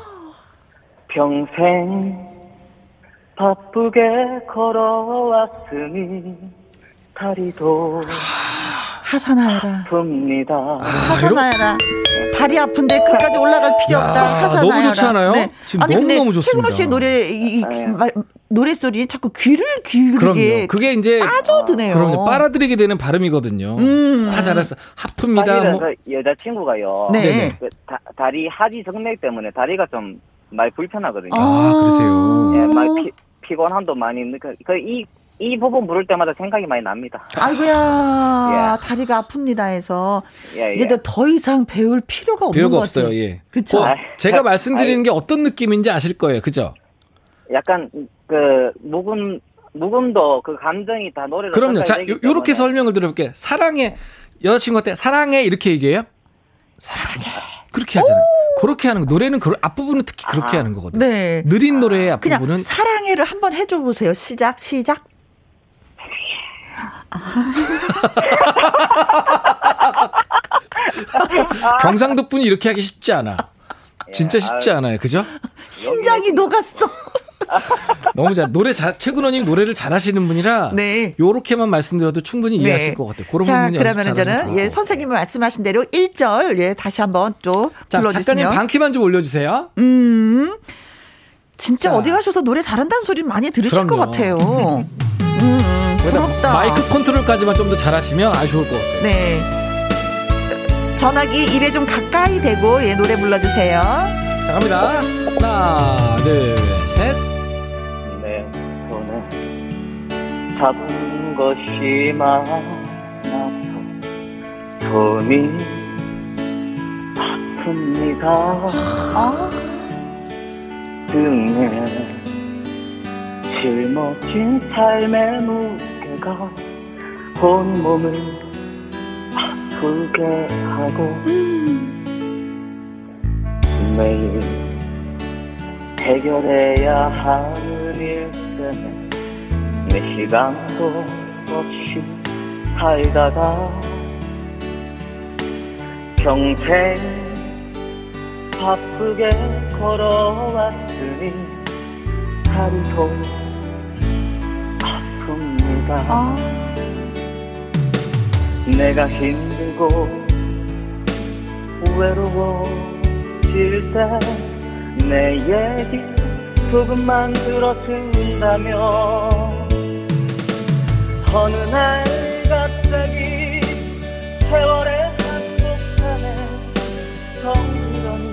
평생 바쁘게 걸어왔으니 다리도 하산하여라. 아픕니다. 아, 하산하여라. 다리 아픈데 끝까지 올라갈 필요 없다. 하산하여라. 너무 좋지 않아요? 네. 지금 아니, 너무 너무 좋습니다. 최근호 씨의 노래 이, 이, 네. 노래 소리 자꾸 귀를 기울이게 그게 이제 빠져드네요. 그럼요. 빨아들이게 되는 발음이거든요. 음. 다 잘했어. 아픕니다. 뭐. 그 여자친구가요. 네. 그 다, 다리 하지 정맥 때문에 다리가 좀 많이 불편하거든요. 아, 그러세요. 예, 많이 피, 피곤함도 많이 그, 그이 이 부분 부를 때마다 생각이 많이 납니다. 아이고야 [LAUGHS] 예. 다리가 아픕니다 해서 예, 예. 이제 더 이상 배울 필요가 없는 필요가 것 없어요. 같아요. 예. 그렇죠. 뭐, 제가 말씀드리는 게 어떤 느낌인지 아실 거예요. 그죠? 약간 그 묵음 묵음도 그 감정이 다 노래로 그럼요. 자, 요, 요렇게 설명을 드려볼게 요. 사랑해 여자친구한테 사랑해 이렇게 얘기해요? 사랑해. 그렇게 하잖아요. 그렇게 하는 거. 노래는 그 앞부분은 특히 그렇게 아, 하는 거거든요. 네. 느린 노래의 앞부분은 그냥 사랑해를 한번 해줘 보세요. 시작 시작. 경상도 분이 이렇게 하기 쉽지 않아. 진짜 쉽지 않아요. 그죠? 심장이 녹았어. [LAUGHS] 너무 잘 노래 잘 최근원님 노래를 잘하시는 분이라 네. 요렇게만 말씀드려도 충분히 네. 이해하실 것 같아요. 그런 자, 그러면 저는 예, 선생님이 말씀하신 대로 1절 예, 다시 한번 또 자, 불러주시면 작가님 반키만 좀 올려주세요. 음, 진짜 자. 어디 가셔서 노래 잘한다는 소리 많이 들으실 그럼요. 것 같아요. [LAUGHS] 음, 부럽다. 마이크 컨트롤까지만 좀 더 잘하시면 아주 좋을 것 같아요. 네. 전화기 입에 좀 가까이 대고 예, 노래 불러주세요. 자, 갑니다. 하나, 둘, 셋. 내 손에 잡은 것이 많아서 손이 아픕니다. 아. 등에 짊어진 삶의 무게 가 온 몸을 아프게 하고 매일 해결해야 하는 일 때문에 내 시간도 없이 살다가 평생 바쁘게 걸어왔으니 다리도 아픕니다 아. 내가 힘들고 외로워질 때 내 얘기 조금만 들어준다면 어느 날 갑자기 세월의 한복판에 정그러니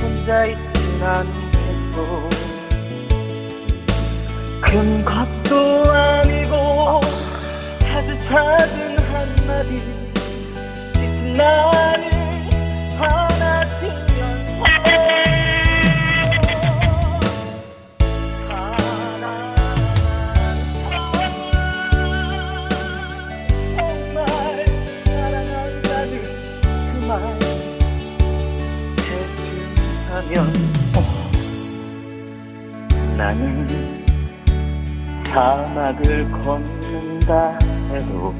혼자 있진 않겠소 큰 것도 아니고 아주 작은 한마디 짙은 나는 하나치면서 정말 사랑한다는 그말 대충하면 나는 사막을 걷는다 해도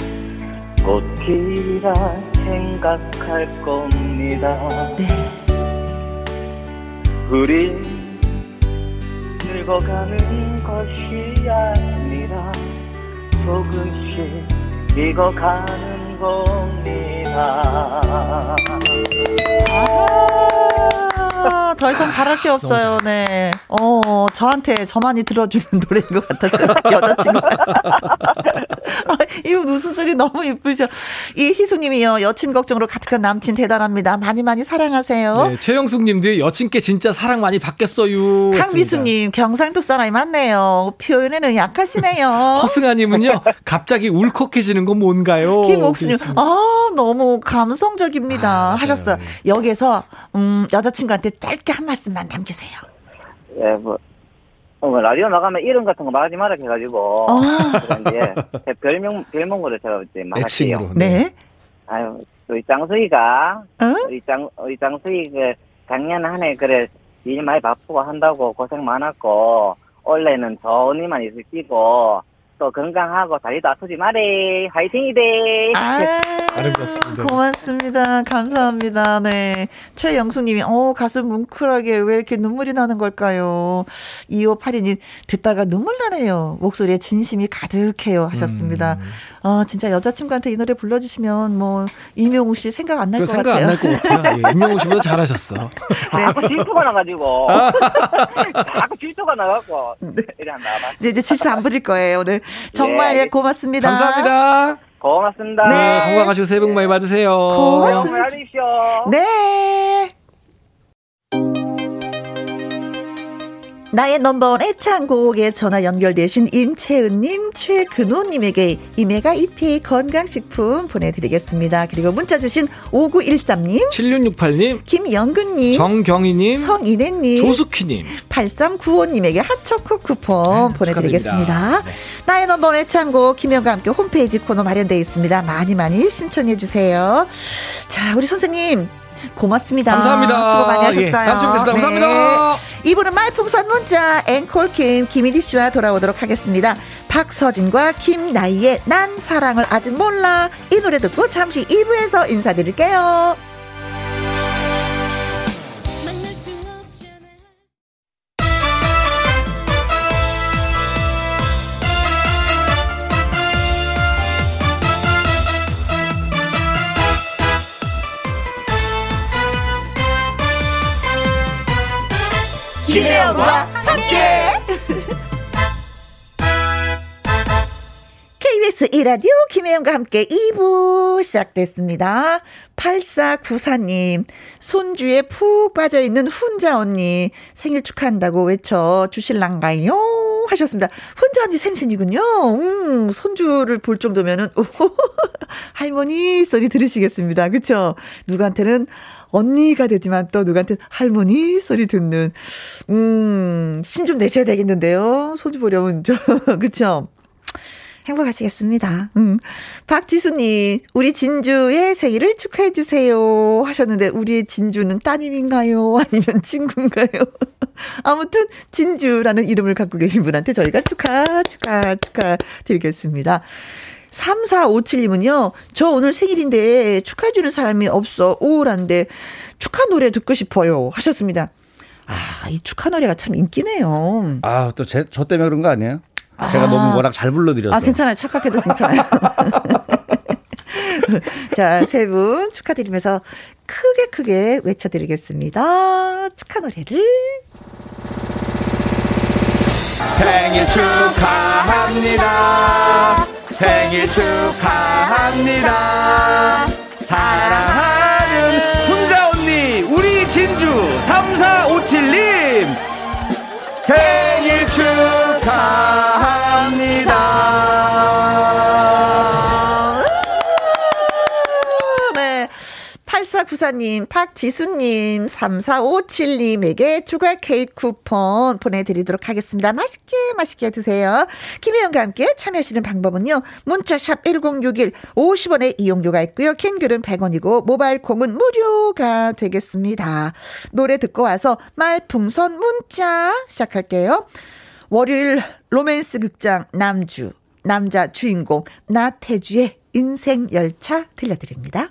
꽃길이라 생각할 겁니다. 네. 우리 늙어가는 것이 아니라 조금씩 익어가는 겁니다. 아, 더 이상 바랄 게 없어요. 네. 어, 저한테 저만이 들어주는 노래인 것 같았어요. 여자친구. [LAUGHS] [LAUGHS] 아, 이거 무슨 소리 너무 예쁘죠. 이 희숙님이요. 여친 걱정으로 가득한 남친 대단합니다. 많이 많이 사랑하세요. 네, 최영숙 님도 여친께 진짜 사랑 많이 받겠어요. 강미수님, 경상도 사람이 많네요. 표현에는 약하시네요. [LAUGHS] 허승아 님은요. 갑자기 울컥해지는 건 뭔가요? 김옥수님, 아, 너무 감성적입니다. 아, 하셨어요. 여기에서, 음, 여자친구한테 짧게 한 말씀만 남기세요. 예, 뭐, 어, 뭐 라디오 나가면 이름 같은 거 말하지 말라 해가지고. 어. 이제 별명, 별명으로 제가 이제 말할게요. 네. 아유, 우리 짱수이가, 어? 우리 짱, 우리 짱수이 그, 작년 한 해 그래, 일 많이 바쁘고 한다고 고생 많았고, 원래는 저언니만 있을 끼고, 또 건강하고 다리도 아프지 마래. 화이팅이대. 아, 아름답습니다. 고맙습니다. 감사합니다. 네. 최영숙님이, 어, 가슴 뭉클하게 왜 이렇게 눈물이 나는 걸까요? 2582님, 듣다가 눈물 나네요. 목소리에 진심이 가득해요. 하셨습니다. 음. 어, 진짜 여자친구한테 이 노래 불러주시면 뭐, 이명우 씨 생각 안 날 것 같아요. 생각 안 날 것 같아요. 예, 이명우 씨보다 잘하셨어. 네. 자꾸 질투가 나가지고. [LAUGHS] 자꾸 질투가 나가고. 네. 이제 질투 안 부릴 거예요. 네. [LAUGHS] 정말 예, 고맙습니다. 감사합니다. 고맙습니다. 네, 건강하시고 새해 복 많이 받으세요. 고맙습니다. 네. 나의 넘버원 애창곡에 전화 연결되신 임채은님, 최근호님에게 이메가 EP 건강식품 보내드리겠습니다. 그리고 문자 주신 5913님, 7668님, 김영근님, 정경희님, 성인혜님, 조숙희님, 8395님에게 핫초코 쿠폰 네, 보내드리겠습니다. 네. 나의 넘버원 애창곡 김영과 함께 홈페이지 코너 마련되어 있습니다. 많이 많이 신청해주세요. 자, 우리 선생님. 고맙습니다. 감사합니다. 수고 많이 하셨어요. 예, 다음 주에 뵙겠습니다. 네. 감사합니다. 이분은 말풍선 문자 앵콜킴 김희리 씨와 돌아오도록 하겠습니다. 박서진과 김나희의 난 사랑을 아직 몰라 이 노래 듣고 잠시 2부에서 인사드릴게요. [LAUGHS] 김혜영과 함께. KBS 이라디오 김혜영과 함께 2부 시작됐습니다. 8494님, 손주에 푹 빠져있는 훈자 언니 생일 축하한다고 외쳐 주실랑가요? 하셨습니다. 훈자 언니 생신이군요. 음, 손주를 볼 정도면은, 오, [LAUGHS] 할머니 소리 들으시겠습니다. 그쵸? 누구한테는 언니가 되지만 또 누구한테 할머니 소리 듣는, 음, 힘 좀 내셔야 되겠는데요. 소주 보려면, 저, [LAUGHS] 그쵸? 행복하시겠습니다. 음. 박지수님, 우리 진주의 생일을 축하해주세요. 하셨는데, 우리의 진주는 따님인가요? [LAUGHS] 아니면 친구인가요? [LAUGHS] 아무튼, 진주라는 이름을 갖고 계신 분한테 저희가 축하, 축하, 축하 드리겠습니다. 3457님은요, 저 오늘 생일인데 축하해주는 사람이 없어. 우울한데 축하 노래 듣고 싶어요. 하셨습니다. 아, 이 축하 노래가 참 인기네요. 아, 또 제, 저 때문에 그런 거 아니에요? 제가 아. 너무 워낙 잘 불러드려서. 아, 괜찮아요. 착각해도 괜찮아요. [LAUGHS] 자, 세 분 축하드리면서 크게 크게 외쳐드리겠습니다. 축하 노래를. 생일 축하합니다. 생일 축하합니다. 사랑하는 훈자 언니, 우리 진주 3457님 생일 축하합니다. 9494님, 박지수님, 3457님에게 조각 케이크 쿠폰 보내드리도록 하겠습니다. 맛있게, 맛있게 드세요. 김혜영과 함께 참여하시는 방법은요. 문자샵 1061, 50원의 이용료가 있고요. 캔글은 100원이고, 모바일 콩은 무료가 되겠습니다. 노래 듣고 와서 말풍선 문자 시작할게요. 월요일 로맨스 극장 남주, 남자 주인공 나태주의 인생 열차 들려드립니다.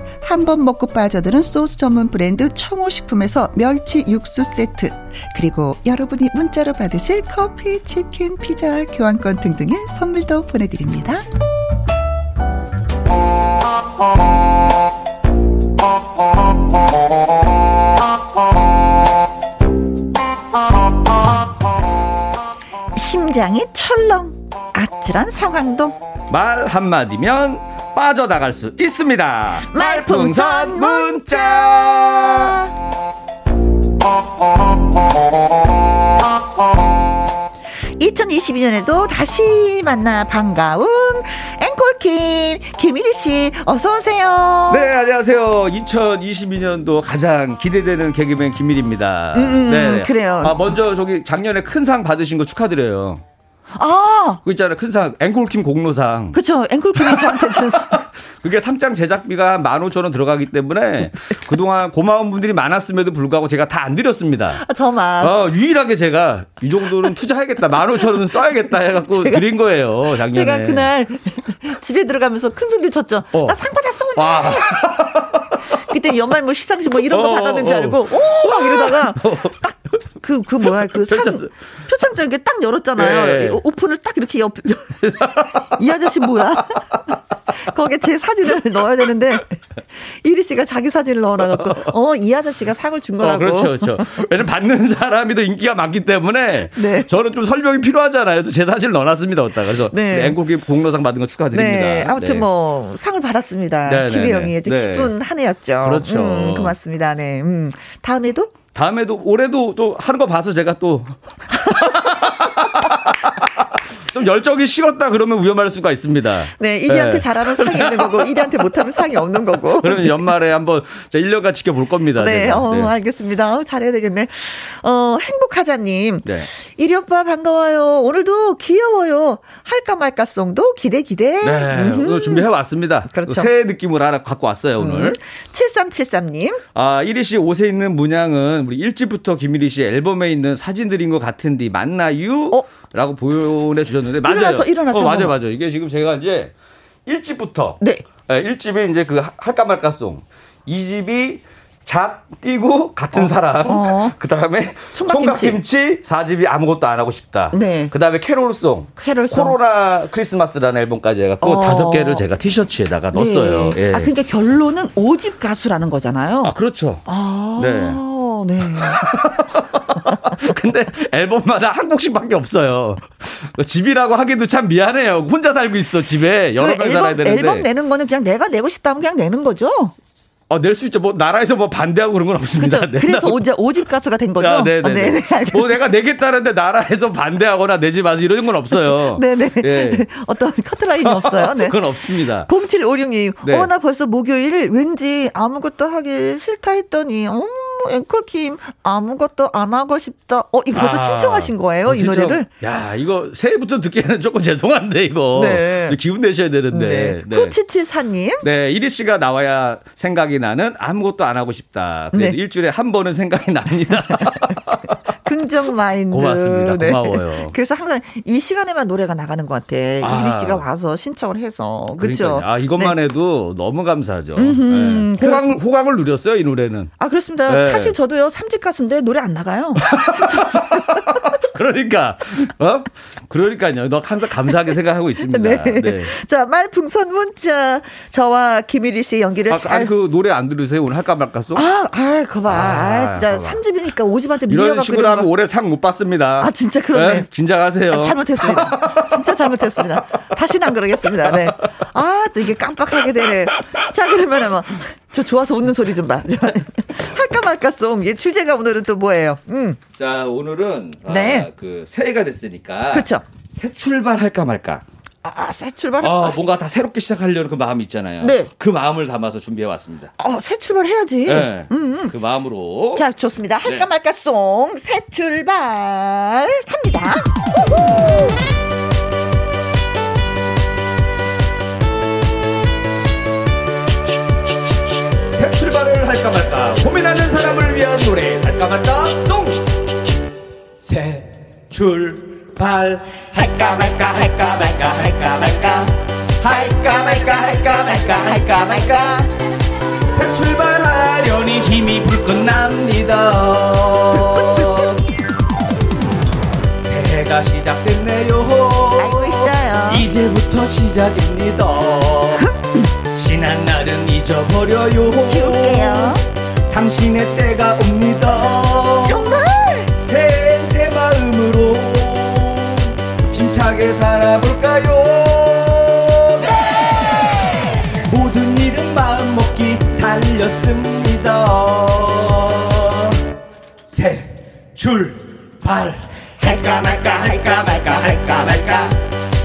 한 번 먹고 빠져드는 소스 전문 브랜드 청호식품에서 멸치 육수 세트 그리고 여러분이 문자로 받으실 커피, 치킨, 피자, 교환권 등등의 선물도 보내드립니다. 심장이 철렁 아찔한 상황도 말 한마디면 빠져나갈 수 있습니다. 말풍선 문자. 2022년에도 다시 만나 반가운 앵콜킴 김일희 씨 어서 오세요. 네 안녕하세요. 2022년도 가장 기대되는 개그맨 김일입니다. 음, 음, 네 그래요. 아 먼저 저기 작년에 큰 상 받으신 거 축하드려요. 아, 그 있잖아요. 큰 상, 앵콜킴 공로상. 그쵸. 앵콜킴이 저한테 준 [LAUGHS] 그게 상장 제작비가 15,000원 들어가기 때문에 그동안 고마운 분들이 많았음에도 불구하고 제가 다 안 드렸습니다. 아, 저만. 어, 유일하게 제가 이 정도는 투자해야겠다. 15,000원은 써야겠다 해갖고 제가, 드린 거예요. 작년에. 제가 그날 집에 들어가면서 큰 소리를 쳤죠. 어. 나상 받았어. 와. [LAUGHS] 그때 연말 뭐 시상식 뭐 이런 거 어, 받았는지 어. 알고 오 막 이러다가 딱 그, 그 뭐야, 그 상, 표창장 이렇게 딱 열었잖아요. 네. 오픈을 딱 이렇게 옆, [LAUGHS] 이 아저씨 뭐야? 거기에 제 사진을 [LAUGHS] 넣어야 되는데, 이리 씨가 자기 사진을 넣어놔 갖고, 어, 이 아저씨가 상을 준 거라고. 어, 그렇죠, 그렇죠. 왜냐면 받는 사람이 더 인기가 많기 때문에, 네. 저는 좀 설명이 필요하잖아요. 제 사진을 넣어놨습니다, 어디다가. 그래서, 네. 앵콜기 공로상 받은 거 축하드립니다. 네. 아무튼 네. 뭐, 상을 받았습니다. 네, 네, 김혜영이 네. 기쁜 한 해였죠. 그렇죠. 음, 고맙습니다. 네. 음. 다음에도? 다음에도 올해도 또 하는 거 봐서 제가 또 [LAUGHS] 좀 열정이 식었다 그러면 위험할 수가 있습니다. 네, 1위한테 네. 잘하면 상이 있는 거고 1위한테 못하면 상이 없는 거고. [LAUGHS] 그러면 연말에 한번 1년간 지켜볼 겁니다. 네, 어, 네. 알겠습니다. 어, 잘해야 되겠네. 어, 행복하자님. 네. 1위 오빠 반가워요. 오늘도 귀여워요. 할까 말까 송도 기대 기대. 네, 오늘 준비해 왔습니다. 그렇죠. 새 느낌을 하나 갖고 왔어요, 오늘. 음. 7373님. 아, 1위 씨 옷에 있는 문양은 우리 일찍부터 김일희 씨 앨범에 있는 사진들인 것 같은데 맞나요? 어? 라고 보내주셨는데 맞아요. 일어나서 일어나서 어, 맞아요, 맞아요. 이게 지금 제가 이제 1집부터 네. 네 1집이 이제 그 할까 말까송 2집이 작 뛰고 같은 어. 사람. 어. [LAUGHS] 그 다음에 총각김치. 4집이 아무것도 안 하고 싶다. 네. 그 다음에 캐롤송. 캐롤송. 코로나 크리스마스라는 앨범까지 해 갖고 어. 다섯 개를 제가 티셔츠에다가 네. 넣었어요. 예. 아, 그러니까 결론은 5집 가수라는 거잖아요. 아, 그렇죠. 아. 네. 네. [LAUGHS] 근데 앨범마다 한 곡씩밖에 없어요. 집이라고 하기도 참 미안해요. 혼자 살고 있어 집에 여러 그명 살아야 되는데. 앨범 내는 거는 그냥 내가 내고 싶다면 그냥 내는 거죠. 어, 낼 수 있죠. 뭐, 나라에서 뭐 반대하고 그런 건 없습니다. 그렇죠. 그래서 오집, 오집 가수가 된 거죠. 아, 네네. 아, 네네. 뭐 내가 내겠다는데 나라에서 반대하거나 내지 마세요. 이런 건 없어요. 네네. [LAUGHS] 예. [LAUGHS] 어떤 커트라인이 없어요. 네. 그건 없습니다. 0756님. 네. 어, 나 벌써 목요일 왠지 아무것도 하기 싫다 했더니, 어, 앵콜킴 아무것도 안 하고 싶다. 어, 이거 벌써 아, 신청하신 거예요, 어, 이 신청. 노래를? 야, 이거 새해부터 듣기에는 조금 죄송한데 이거. 네. 기분 내셔야 되는데. 네. 네. 9774님. 네, 이리 씨가 나와야 생각이 나는 아무것도 안 하고 싶다. 그래도 네. 일주일에 한 번은 생각이 납니다. [LAUGHS] 긍정 마인드. 고맙습니다. 네. 고마워요. [LAUGHS] 그래서 항상 이 시간에만 노래가 나가는 것 같아. 아. 이리 씨가 와서 신청을 해서. 그렇죠. 아 이것만 네. 해도 너무 감사하죠. 네. 호강 호강을 누렸어요 이 노래는. 아 그렇습니다. 네. 사실 저도요 삼집 가수인데 노래 안 나가요. [LAUGHS] [LAUGHS] 그러니까 어 그러니까요. 너 항상 감사하게 생각하고 있습니다. 네. 네. 자 말풍선 문자 저와 김일희 씨 연기를 아, 잘. 아니 그 노래 안 들으세요 오늘 할까 말까 써? 아, 아, 그봐. 아, 아, 진짜 삼집이니까 오집한테 밀려가고 이런 식으로 하면 올해 상 못 받습니다. 아 진짜 그러네. 네? 긴장하세요. 아, 잘못했습니다. 진짜 잘못했습니다. 다시는 안 그러겠습니다. 네. 아 또 이게 깜빡하게 되네. 자 그러면은 뭐. 저 좋아서 웃는 소리 좀 봐. [LAUGHS] 할까 말까 송. 예, 주제가 오늘은 또 뭐예요? 음. 자, 오늘은 네. 아, 그 새해가 됐으니까 그렇죠. 새 출발 할까 말까. 아, 새 출발? 아, 뭔가 다 새롭게 시작하려는 그 마음이 있잖아요. 네. 그 마음을 담아서 준비해 왔습니다. 어, 새 출발 해야지. 네. 음, 음. 그 마음으로. 자, 좋습니다. 할까 네. 말까 송. 새 출발 합니다. 출발을 할까 말까. 고민하는 사람을 위한 노래. 할까 말까. 송 새 출. 발. 할까 말까 할까 말까 할까 말까. 할까 말까 할까 말까 할까 말까. 새 출발하려니 힘이 불끈 납니다. 새해가 시작됐네요. 알고 있어요. 이제부터 시작입니다 지난 날은 잊어버려요. 지울게요. 당신의 때가 옵니다. 정말? 새, 새 마음으로 힘차게 살아볼까요? 네! 모든 일은 마음 먹기 달렸습니다. 새 출발. 할까 말까 할까 말까 할까 말까.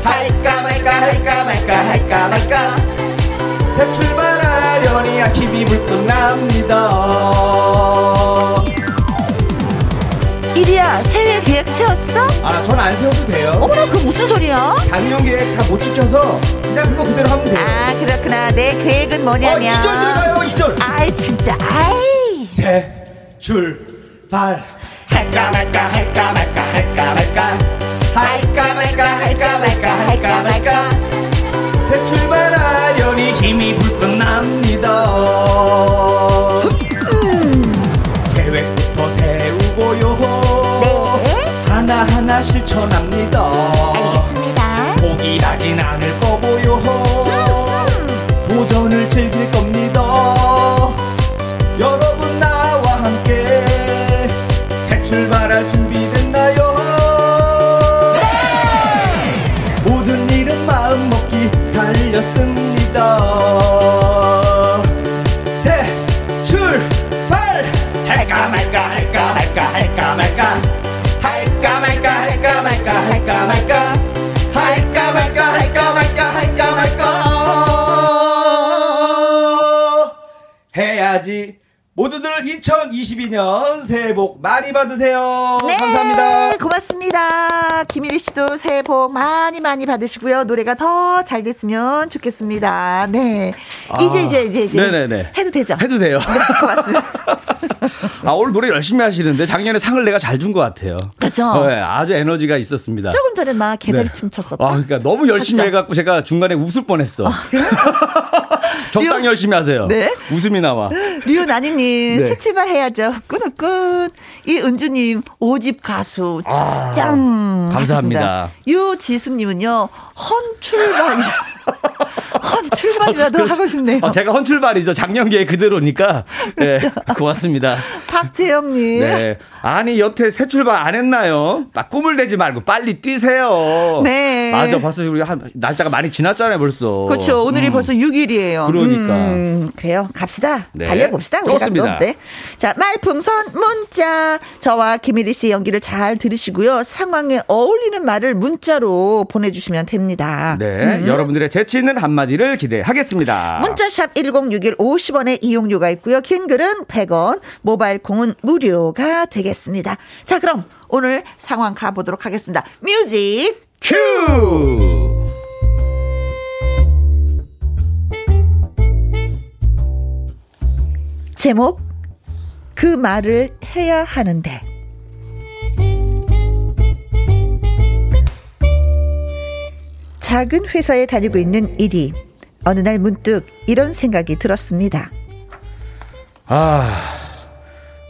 할까 말까 할까 말까 할까 말까. 새 출발하려니 힘이 불끈 납니다. 이리야 새해 계획 세웠어? 아, 전 안 세워도 돼요. 어머나, 그 무슨 소리야? 작년 계획 다 못 지켜서 그냥 그거 그대로 하면 돼요. 아, 그렇구나. 내 계획은 뭐냐면. 어, 2절 들어가요, 2절. 아이, 진짜, 아이. 새, 출, 발. 할까 말까, 할까 말까, 할까 말까. 할까 말까, 할까 말까, 할까 말까. 새 출발하려니 힘이 불끈 납니다. 계획부터 세우고요. 하나하나 실천합니다. 알겠습니다. 포기하진 않을 거고요. 도전을 즐길 해야지 모두들 2022년 새해 복 많이 받으세요. 네, 감사합니다. 고맙습니다. 김일희 씨도 새해 복 많이 많이 받으시고요. 노래가 더 잘 됐으면 좋겠습니다. 네. 아, 이제 이제 이제 이제 네네네. 해도 되죠? 해도 돼요. 네, 고맙습니다. [LAUGHS] 아, 오늘 노래 열심히 하시는데 작년에 상을 내가 잘 준 것 같아요. 그렇죠. 네, 아주 에너지가 있었습니다. 조금 전에 나 개다리 네. 춤 췄었다. 아, 그러니까 너무 열심히 그렇죠? 해갖고 제가 중간에 웃을 뻔했어. 아, [LAUGHS] 적당히 류, 열심히 하세요. 네. 웃음이 나와. 류나니님, 네. 새 출발 해야죠. 끝끝. 이은주님, 오집 가수. 아, 짱. 감사합니다. 유지수님은요, 헌출발. [LAUGHS] 헌출발이라도 아, 하고 싶네요. 아, 제가 헌출발이죠. 작년기에 그대로니까. 네, [LAUGHS] 그렇죠. 고맙습니다. 박재영님. 네. 아니, 여태 새 출발 안 했나요? 막 꿈을 대지 말고 빨리 뛰세요. 네. 네. 맞아. 벌써 우리 한 날짜가 많이 지났잖아요, 벌써. 그렇죠. 오늘이 음. 벌써 6일이에요. 그러니까. 음, 그래요. 갑시다. 네. 달려봅시다. 좋습니다. 네. 자, 말풍선 문자. 저와 김일희 씨의 연기를 잘 들으시고요. 상황에 어울리는 말을 문자로 보내주시면 됩니다. 네. 음. 여러분들의 재치 있는 한마디를 기대하겠습니다. 문자샵 1061 50원의 이용료가 있고요. 긴 글은 100원, 모바일 콩은 무료가 되겠습니다. 자, 그럼 오늘 상황 가보도록 하겠습니다. 뮤직 큐! 제목 그 말을 해야 하는데 작은 회사에 다니고 있는 일이 어느 날 문득 이런 생각이 들었습니다. 아,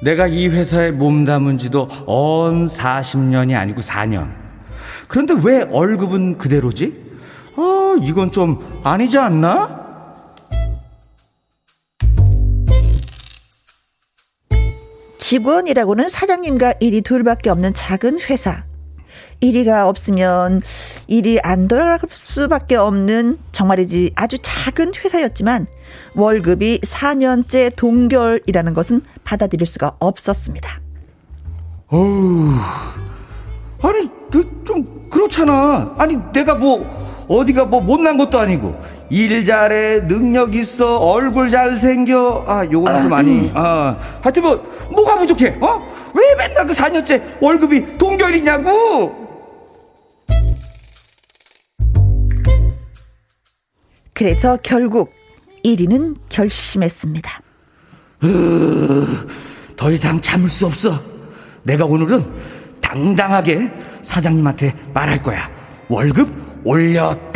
내가 이 회사에 몸담은 지도 언 40년이 아니고 4년. 그런데 왜 월급은 그대로지? 아, 이건 좀 아니지 않나? 직원이라고는 사장님과 일이 둘밖에 없는 작은 회사. 일이가 없으면 일이 안 돌아갈 수밖에 없는 정말이지 아주 작은 회사였지만 월급이 4년째 동결이라는 것은 받아들일 수가 없었습니다. 어우, 아니, 그, 좀, 그렇잖아. 아니, 내가 뭐, 어디가 뭐 못난 것도 아니고, 일 잘해, 능력 있어, 얼굴 잘생겨. 아, 요거는 좀 아니. 아, 하여튼 뭐, 뭐가 부족해, 어? 왜 맨날 그 4년째 월급이 동결이냐고! 그래서 결국 1위는 결심했습니다. 더 이상 참을 수 없어. 내가 오늘은 당당하게 사장님한테 말할 거야. 월급 올려달라고!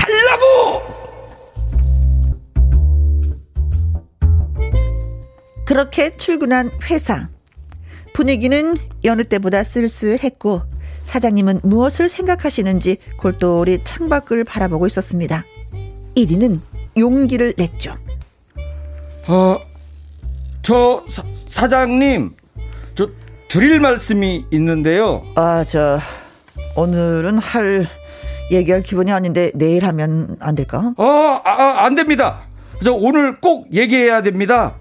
그렇게 출근한 회사. 분위기는 여느 때보다 쓸쓸했고, 사장님은 무엇을 생각하시는지 골똘히 창밖을 바라보고 있었습니다. 1위는 용기를 냈죠. 어, 저 사, 사장님, 저 드릴 말씀이 있는데요. 아, 저 오늘은 할 얘기할 기분이 아닌데 내일 하면 안 될까? 어, 아, 아, 안 됩니다. 저 오늘 꼭 얘기해야 됩니다.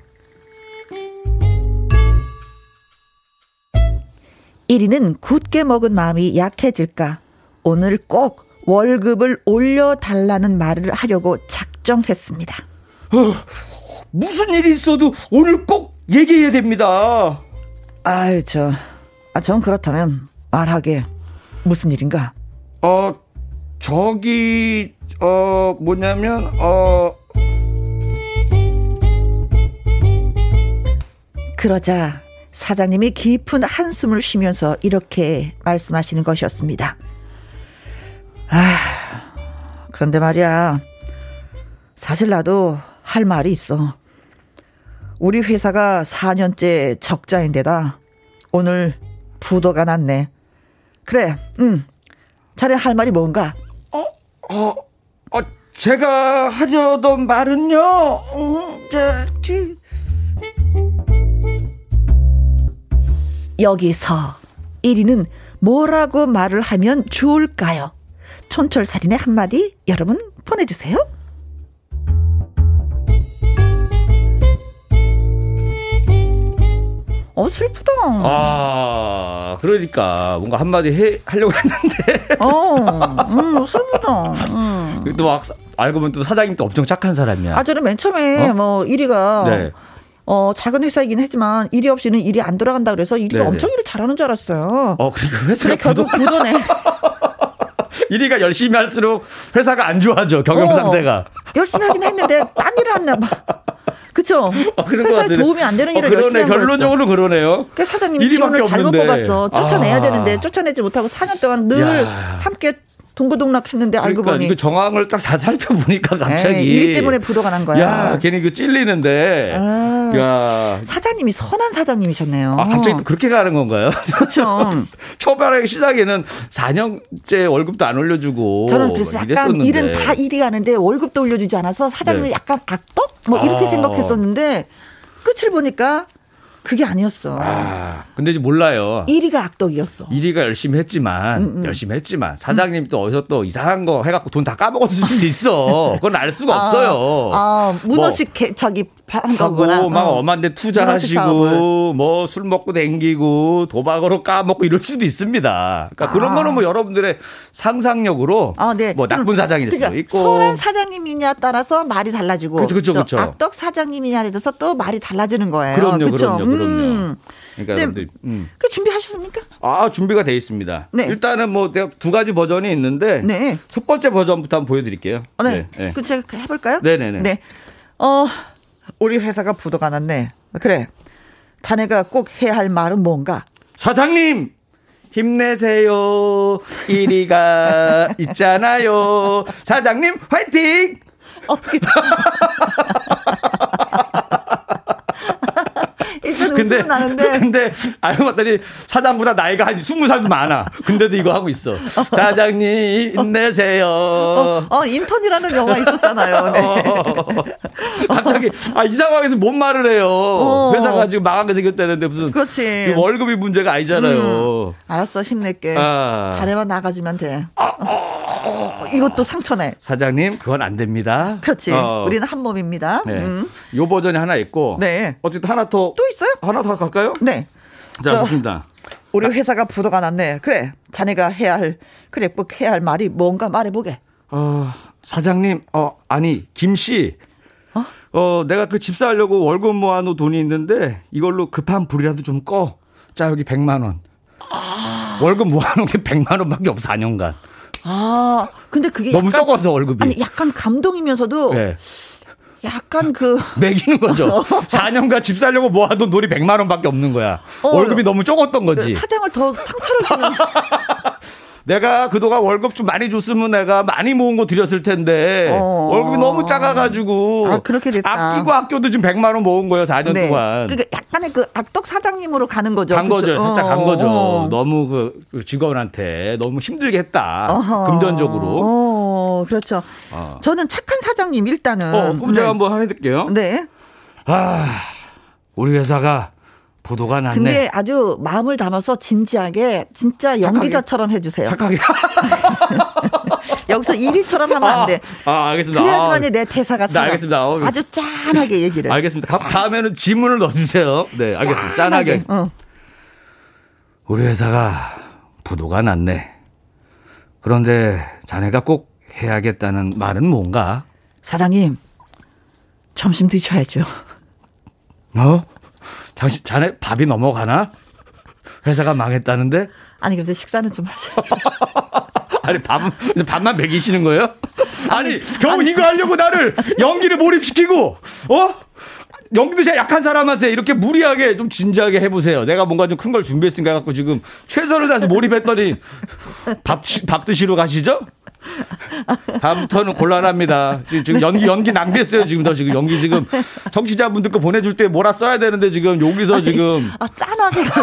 1위는 굳게 먹은 마음이 약해질까? 오늘 꼭 월급을 올려달라는 말을 하려고 작정했습니다. 어, 무슨 일이 있어도 오늘 꼭 얘기해야 됩니다. 아이, 저, 아, 전 그렇다면 말하게 무슨 일인가? 어, 저기, 어, 뭐냐면, 어. 그러자 사장님이 깊은 한숨을 쉬면서 이렇게 말씀하시는 것이었습니다. 아, 그런데 말이야. 사실 나도 할 말이 있어. 우리 회사가 4년째 적자인데다 오늘 부도가 났네. 그래, 응. 자네 할 말이 뭔가? 어, 어, 어, 제가 하려던 말은요, 음, 저, 지. 여기서 1위는 뭐라고 말을 하면 좋을까요? 촌철살인의 한마디 여러분 보내주세요. 어 슬프다. 아 그러니까 뭔가 한마디 해 하려고 했는데. 어, 음 슬프다. 음. 또 알고 보면 또 사장님 또 엄청 착한 사람이야. 아 저는 맨 처음에 어? 뭐 1위가 네. 어, 작은 회사이긴 하지만 일이 없이는 일이 안 돌아간다 그래서 일이 엄청 일을 잘하는 줄 알았어요. 어, 그리고 회사가 결국 부도네. 1위가 [LAUGHS] 열심히 할수록 회사가 안 좋아져 경영 어, 상태가. 열심히 하긴 했는데 딴 일을 했나 봐. 그쵸? 어, 회사에 도움이 안 되는 어, 일을 어, 그러네. 열심히 한 결론적으로 그러네요. 그 사장님이 지원을 잘못 뽑았어. 쫓아내야 아. 되는데 쫓아내지 못하고 4년 동안 늘 야. 함께 동고동락했는데 알고 그러니까 보니 이거 정황을 딱 살펴보니까 갑자기 에이, 일 때문에 부도가 난 거야. 야, 괜히 그 찔리는데. 아, 야. 사장님이 선한 사장님이셨네요. 아, 갑자기 또 그렇게 가는 건가요? [LAUGHS] 그렇죠. [LAUGHS] 초반에 시작에는 4년째 월급도 안 올려주고 저는 그래서 약간 이랬었는데. 일은 다 일이 가는데 월급도 올려주지 않아서 사장님이 네. 약간 악덕 뭐 이렇게 아. 생각했었는데 끝을 보니까 그게 아니었어. 아, 근데 이제 몰라요. 1위가 악덕이었어. 1위가 열심히 했지만, 음, 음. 열심히 했지만, 사장님 음. 또 어디서 또 이상한 거 해갖고 돈 다 까먹었을 수도 있어. 그건 알 수가 아, 없어요. 아, 문어식 뭐, 저기 하고 막 어. 엄한데 투자하시고 뭐 술 먹고 댕기고 도박으로 까먹고 이럴 수도 있습니다. 그러니까 아. 그런 거는 뭐 여러분들의 상상력으로 아, 네. 뭐 나쁜 사장일 그러니까 수도 있고 선한 사장님이냐 따라서 말이 달라지고 그렇죠, 그렇죠, 그렇죠. 악덕 사장님이냐에 대해서 또 말이 달라지는 거예요. 그럼요, 그렇죠? 그럼요, 그럼요. 음. 그러니까 네. 여러분들 음. 그 준비하셨습니까? 아 준비가 돼 있습니다. 네. 일단은 뭐두 가지 버전이 있는데 네. 첫 번째 버전부터 한번 보여드릴게요. 어, 네. 네. 그 제가 해볼까요? 네네네. 네. 어 우리 회사가 부도가 났네. 그래. 자네가 꼭 해야 할 말은 뭔가? 사장님! 힘내세요. 1위가 [LAUGHS] 있잖아요. 사장님, 화이팅! [LAUGHS] 어, 근데 나는데. [LAUGHS] 근데 알고 봤더니 사장보다 나이가 한 20살도 많아. 근데도 이거 하고 있어. [LAUGHS] 사장님 힘내세요. 어, 어 인턴이라는 영화 있었잖아요. [LAUGHS] 네. 어, 갑자기 아, 이 상황에서 뭔 말을 해요. 어. 회사가 지금 망하게 생겼다는데 무슨 그렇지. 월급이 문제가 아니잖아요. 음. 알았어 힘낼게. 아. 잘해만 나가주면 돼. 아, 어, 이것도 상처네. 사장님 그건 안 됩니다. 그렇지. 어. 우리는 한 몸입니다. 네. 음. 요 버전이 하나 있고. 네. 어쨌든 하나 더. 또 있어요? 하나 더 갈까요? 네. 자, 저, 좋습니다. 우리 회사가 부도가 났네. 그래. 자네가 해야 할, 그래, 꼭뭐 해야 할 말이 뭔가 말해보게. 어, 사장님, 어, 아니, 김씨. 어? 어, 내가 그 집 사려고 월급 모아놓은 돈이 있는데 이걸로 급한 불이라도 좀 꺼. 자, 여기 100만원. 아. 월급 모아놓은 게 100만원밖에 없어, 4년간. 아, 근데 그게. 너무 약간, 적어서 월급이. 아니, 약간 감동이면서도. 네. 약간 그 [LAUGHS] 매기는 거죠. [LAUGHS] 4년간 집 살려고 모아둔 돈이 100만 원밖에 없는 거야. 어, 월급이 너무 적었던 거지. 사장을 더 상처를 주는. [LAUGHS] 내가 그동안 월급 좀 많이 줬으면 내가 많이 모은 거 드렸을 텐데 어. 월급이 너무 작아가지고 아, 그렇게 됐다. 아끼고 아껴도 지금 100만 원 모은 거예요 4년 네. 동안. 그러니까 약간의 그 악덕 사장님으로 가는 거죠. 간 거죠. 그렇죠? 살짝 간 거죠. 어. 너무 그, 그 직원한테 너무 힘들게 했다. 어허. 금전적으로. 어, 그렇죠. 어. 저는 착한 사장님 일단은. 어, 그럼 네. 제가 한번 해드릴게요. 네. 아, 우리 회사가 부도가 났네. 근데 아주 마음을 담아서 진지하게 진짜 연기자처럼 해 주세요. 착하게. [LAUGHS] 여기서 1위처럼 하면 안 돼. 아, 아 알겠습니다. 그래야지만 아, 내 대사가 네, 알겠습니다. 어, 아주 짠하게 얘기를. 알겠습니다. 다음에는 지문을 넣어주세요. 네, 알겠습니다. 짠하게. 짠하게. 어. 우리 회사가 부도가 났네. 그런데 자네가 꼭 해야겠다는 말은 뭔가? 사장님, 점심 드셔야죠. 어? 당신 자네 밥이 넘어가나? 회사가 망했다는데? 아니 근데 식사는 좀 하셔야죠. [LAUGHS] 아니 밥 밥만 먹이시는 거예요? 아니, 아니 겨우 아니, 이거 하려고 나를 연기를 몰입시키고 어? 연기도 제일 약한 사람한테 이렇게 무리하게 좀 진지하게 해보세요. 내가 뭔가 좀 큰 걸 준비했으니까 갖고 지금 최선을 다해서 몰입했더니 [LAUGHS] 밥, 밥 드시러 가시죠? [LAUGHS] 다음부터는 곤란합니다. 지금 연기 연기 낭비했어요. 지금 더 지금 연기 지금 청취자분들 거 보내줄 때 뭐라 써야 되는데 지금 여기서 아니, 지금 아 짠하게 [LAUGHS]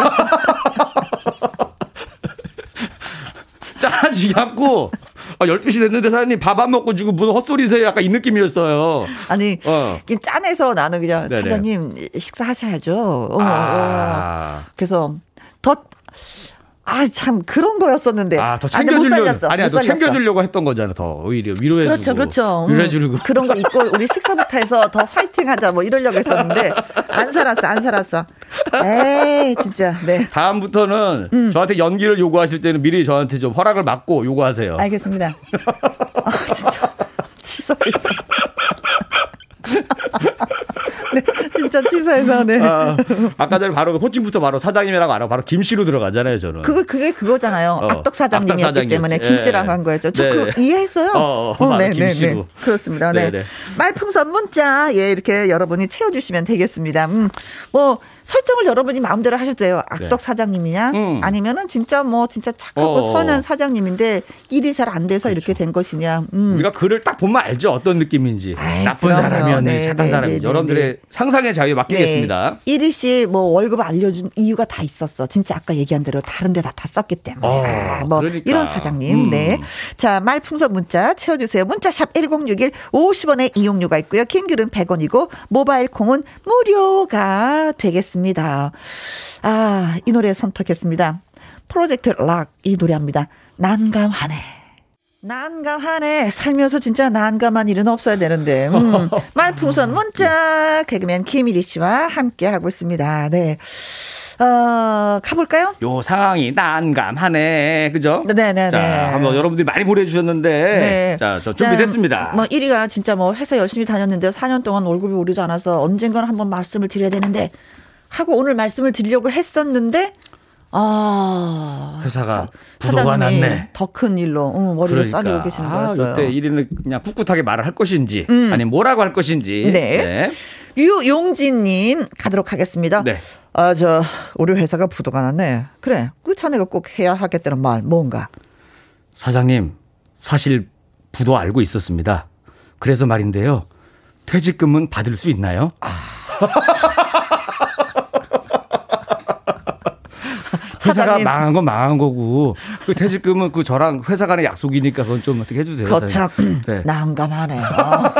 짠하지 않고 아, 12시 됐는데 사장님 밥 안 먹고 지금 무슨 헛소리세요? 약간 이 느낌이었어요. 아니, 어. 짠해서 나는 그냥 네네. 사장님 식사하셔야죠. 어, 아. 어. 그래서 더 아, 참, 그런 거였었는데. 아, 더 챙겨주려고. 아니 야, 더 챙겨주려고 했던 거잖아, 더. 오히려 위로해주고. 그렇죠, 그렇죠. 음. 위로해주고. 그런 거 있고, 우리 식사부터 해서 더 화이팅 하자, 뭐 이러려고 했었는데, 안 살았어, 안 살았어. 에이, 진짜, 네. 다음부터는 음. 저한테 연기를 요구하실 때는 미리 저한테 좀 허락을 받고 요구하세요. 알겠습니다. 아, 진짜. [LAUGHS] 취소했어. 네, [LAUGHS] 진짜 취소해서 네. 아, 아까 전에 바로 그 호칭부터 바로 사장님이라고 알아 바로 김씨로 들어가잖아요, 저는. 그거 그게 그거잖아요. 어, 악덕 사장님이었기 악덕 때문에 김씨라고 예. 한 거였죠. 저그 네. 이해했어요. 어, 어, 어 네, 네, 네. 그렇습니다. 네. 네. 네. 말풍선 문자 예 이렇게 여러분이 채워 주시면 되겠습니다. 음. 뭐 설정을 여러분이 마음대로 하셔도 돼요. 악덕 네. 사장님이냐 음. 아니면은 진짜 뭐 진짜 착하고 어 선한 사장님인데 일이 잘 안 돼서 그렇죠. 이렇게 된 것이냐. 음. 우리가 글을 딱 보면 알죠. 어떤 느낌인지. 아이, 나쁜 그럼요. 사람이었니 네, 착한 네, 사람이. 네, 여러분들의 네. 상상의 자유 맡기겠습니다. 네. 이리 씨뭐 월급 알려준 이유가 다 있었어. 진짜 아까 얘기한 대로 다른 데다 다 썼기 때문에. 어, 아, 뭐 그러니까. 이런 사장님. 음. 네. 자, 말풍선 문자 채워 주세요. 문자 샵 1061 50원의 이용료가 있고요. 킹글은 100원이고 모바일 콩은 무료가 되겠습니다. 하겠습니다. 아, 이 노래 선택했습니다. 프로젝트 락 이 노래합니다. 난감하네. 난감하네. 살면서 진짜 난감한 일은 없어야 되는데. 음, [LAUGHS] 말풍선 문자 개그맨 김일희 씨와 함께 하고 있습니다. 네. 어, 가볼까요? 요 상황이 난감하네. 그죠? 네네네. 네, 자, 네. 한번 여러분들이 많이 보내주셨는데. 네. 자, 저 준비됐습니다. 뭐 1위가 진짜 뭐 회사 열심히 다녔는데 4년 동안 월급이 오르지 않아서 언젠가는 한번 말씀을 드려야 되는데 하고 오늘 말씀을 드리려고 했었는데 아 회사가 부도가 났네. 더 큰 일로 응, 머리를 그러니까. 싸매고 계시는 아, 거였어요. 이때 1위는 그냥 꿋꿋하게 말을 할 것인지 음. 아니 뭐라고 할 것인지. 네. 네. 유용진님 가도록 하겠습니다. 네. 아, 저, 우리 회사가 부도가 났네. 그래. 그 자네가 꼭 해야 하겠다는 말, 뭔가. 사장님, 사실 부도 알고 있었습니다. 그래서 말인데요. 퇴직금은 받을 수 있나요? 아. [LAUGHS] 회사가 망한 건 망한 거고 그 퇴직금은 그 저랑 회사 간의 약속이니까 그건 좀 어떻게 해주세요. 거참 네. 난감하네. 어.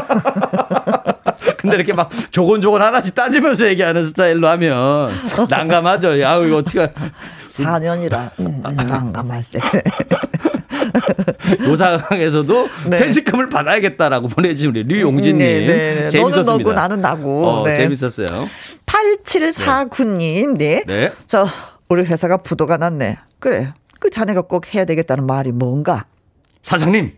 [LAUGHS] 근데 이렇게 막 조곤조곤 하나씩 따지면서 얘기하는 스타일로 하면 난감하죠. 야 이거 어떻게 4년이라 음, 난감할세. 요 상황에서도 네. 퇴직금을 받아야겠다라고 보내주신 우리 류용진님. 네, 네, 네. 재밌었습니다. 너는 너고 나는 나고. 어, 네. 재밌었어요. 8749님. 네. 네. 저 우리 회사가 부도가 났네. 그래. 그 자네가 꼭 해야 되겠다는 말이 뭔가? 사장님,